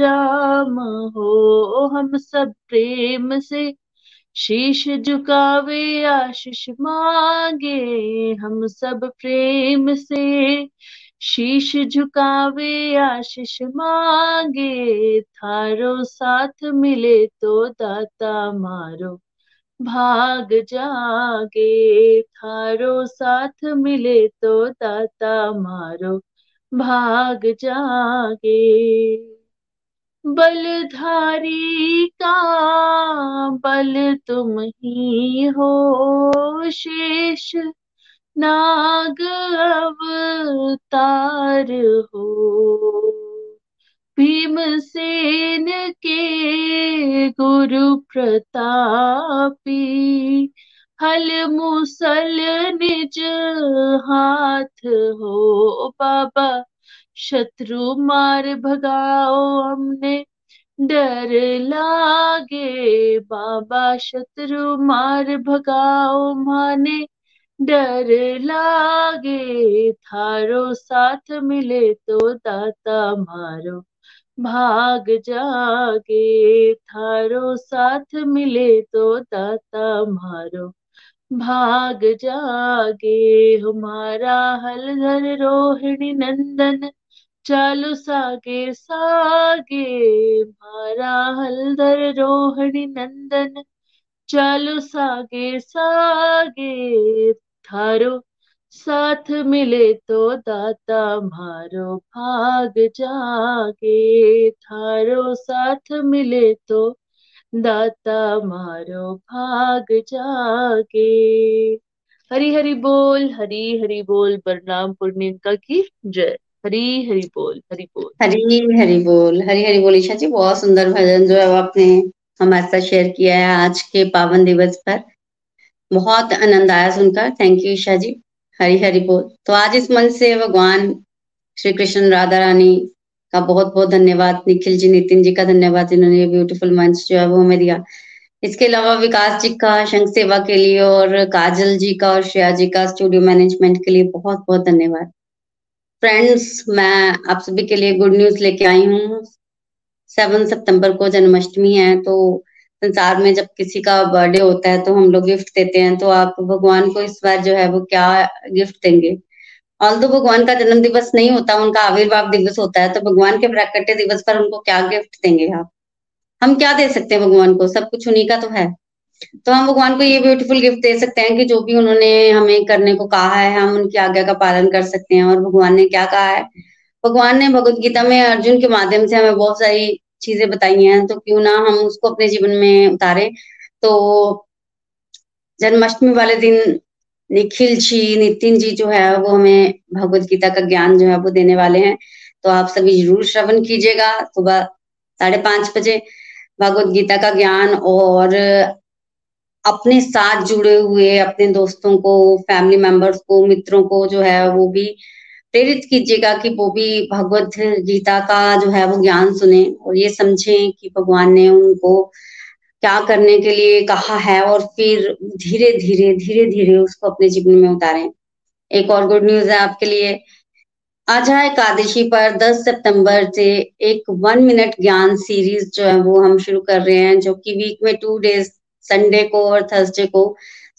राम हो। हम सब प्रेम से शीश झुकावे, आशीष मांगे, हम सब प्रेम से। शीश झुकावे, आशीष मांगे, थारो साथ मिले तो दाता मारो। भाग जागे, थारो साथ मिले तो दाता मारो। भाग जागे। बलधारी का बल तुम ही हो, शेष नाग अवतार हो। भीमसेन के गुरु प्रतापी, हल मुसल निज हाथ हो बाबा। शत्रु मार भगाओ हमने। डर लागे, बाबा शत्रु मार भगाओ माने। डर लागे, थारो साथ मिले तो दाता मारो। भाग जागे, थारो साथ मिले तो दाता मारो। भाग जागे, हमारा हलधर रोहिणी नंदन। चालू सागे सागे हमारा हलधर रोहिणी नंदन। चालू सागे सागे, थारो साथ मिले तो दाता, मारो भाग जागे। थारो साथ मिले तो दाता, मारो भाग जागे। हरी हरी बोल, हरी हरी बोल बरनाम पूर्णिमा की जय। हरी हरी बोल हरी बोल। हरी हरी बोल, हरी हरी बोल। ईशा जी बहुत सुंदर भजन जो है वो आपने हमारे साथ शेयर किया है आज के पावन दिवस पर। बहुत आनंद आया सुनकर। थैंक यू ईशा जी हरी हरी बोल। तो आज इस मंच से भगवान श्री कृष्ण राधा रानी का बहुत बहुत धन्यवाद। निखिल जी, नितिन जी का धन्यवाद जिन्होंने ये ब्यूटीफुल मंच जो है वो हमें दिया। इसके अलावा विकास जी का, शंख सेवा के लिए और काजल जी का और श्रेया जी का स्टूडियो मैनेजमेंट के लिए बहुत बहुत धन्यवाद। फ्रेंड्स मैं आप सभी के लिए गुड न्यूज़ लेके आई हूँ। सेवन सितंबर को जन्माष्टमी है तो संसार में जब किसी का बर्थडे होता है तो हम लोग गिफ्ट देते हैं तो आप भगवान को इस बार जो है वो क्या गिफ्ट देंगे? ऑल दो भगवान का जन्म दिवस नहीं होता, उनका आविर्भाव दिवस होता है तो भगवान के प्राकट्य दिवस पर उनको क्या गिफ्ट देंगे आप? हम क्या दे सकते हैं भगवान को? सब कुछ उन्हीं का तो है। तो हम भगवान को ये ब्यूटीफुल गिफ्ट दे सकते हैं कि जो भी उन्होंने हमें करने को कहा है, हम उनकी आज्ञा का पालन कर सकते हैं। और भगवान ने क्या कहा है? भगवान ने भगवत गीता में अर्जुन के माध्यम से हमें बहुत सारी चीज़ें बताई हैं। तो क्यों ना हम उसको अपने जीवन में उतारे। तो जन्माष्टमी वाले दिन निखिल जी, नितिन जी जो है, वो हमें भगवत गीता का ज्ञान जो है, वो देने वाले हैं। तो आप सभी ज़रूर श्रवण कीजिएगा। सुबह साढ़े पाँच बजे भगवत गीता का ज्ञान और अपने साथ जुड़े हुए, अपने दोस्तों को फैमिली मेंबर्स को, मित्रों को जो है वो भी प्रेरित कीजिएगा कि वो भी भगवत गीता का जो है वो ज्ञान सुने और ये समझें कि भगवान ने उनको क्या करने के लिए कहा है और फिर धीरे धीरे धीरे धीरे उसको अपने जीवन में उतारें। एक और गुड न्यूज़ है आपके लिए। आजा एकादशी पर 10 सितंबर से एक वन मिनट ज्ञान सीरीज़ जो है वो हम शुरू कर रहे हैं, जो कि वीक में टू डेज़ संडे को और थर्सडे को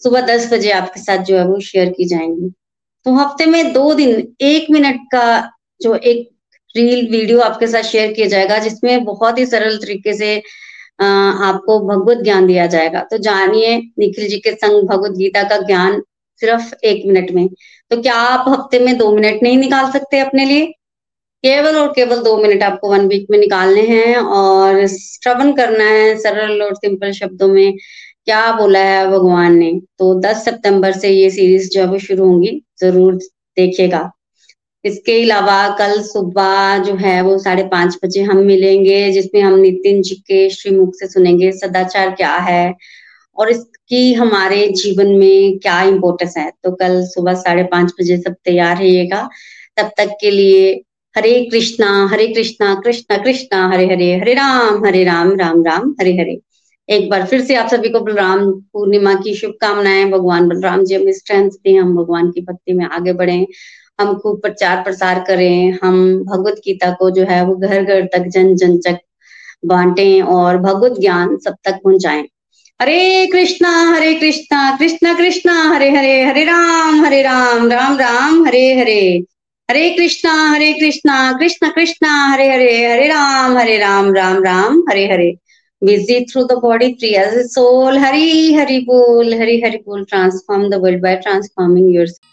सुबह दस बजे आपके साथ जो है वो शेयर की जाएँगी। तो हफ़्ते में दो दिन, एक मिनट का जो एक रील वीडियो आपके साथ शेयर किया जाएगा, जिसमें बहुत ही सरल तरीके से आपको भगवत ज्ञान दिया जाएगा। तो जानिए निखिल जी के संग भगवत गीता का ज्ञान सिर्फ़ एक मिनट में। तो क्या आप हफ़्ते में दो मिनट नहीं निकाल सकते अपने लिए? केवल और केवल दो मिनट आपको वन वीक में निकालने हैं और श्रवण करना है सरल और सिंपल शब्दों में, क्या बोला है भगवान ने? तो 10 सितंबर से ये सीरीज़ जो है वो शुरू होंगी, ज़रूर देखिएगा। इसके अलावा कल सुबह जो है वो साढ़े पाँच बजे हम मिलेंगे, जिसमें हम नितिन जी के श्रीमुख से सुनेंगे सदाचार क्या है और इसकी हमारे जीवन में क्या इम्पोर्टेंस है। तो कल सुबह साढ़े पाँच बजे सब तैयार रहिएगा। तब तक के लिए हरे कृष्णा हरे कृष्णा कृष्णा कृष्णा, हरे हरे हरे राम हरे राम राम राम, हरे हरे। एक बार फिर से आप सभी को बलराम पूर्णिमा की शुभकामनाएँ। भगवान बलराम जी हमें स्ट्रेंथ दें हम भगवान की भक्ति में आगे बढ़े। हम खूब प्रचार प्रसार करें। हम भगवत गीता को जो है, वो घर घर तक, जन जन तक बांटे और भगवत ज्ञान सब तक पहुंचाएँ। Hare Krishna Hare Krishna Krishna Krishna, Hare Hare Hare Ram Hare Ram Ram Ram, Hare Hare. Hare Krishna Hare Krishna, Krishna Krishna, Hare Hare Hare Ram Hare Ram Ram Ram, Hare Hare. Busy through the body through soul Hari, Hari बोल, हरी, हरि बोल transform the world by transforming yourself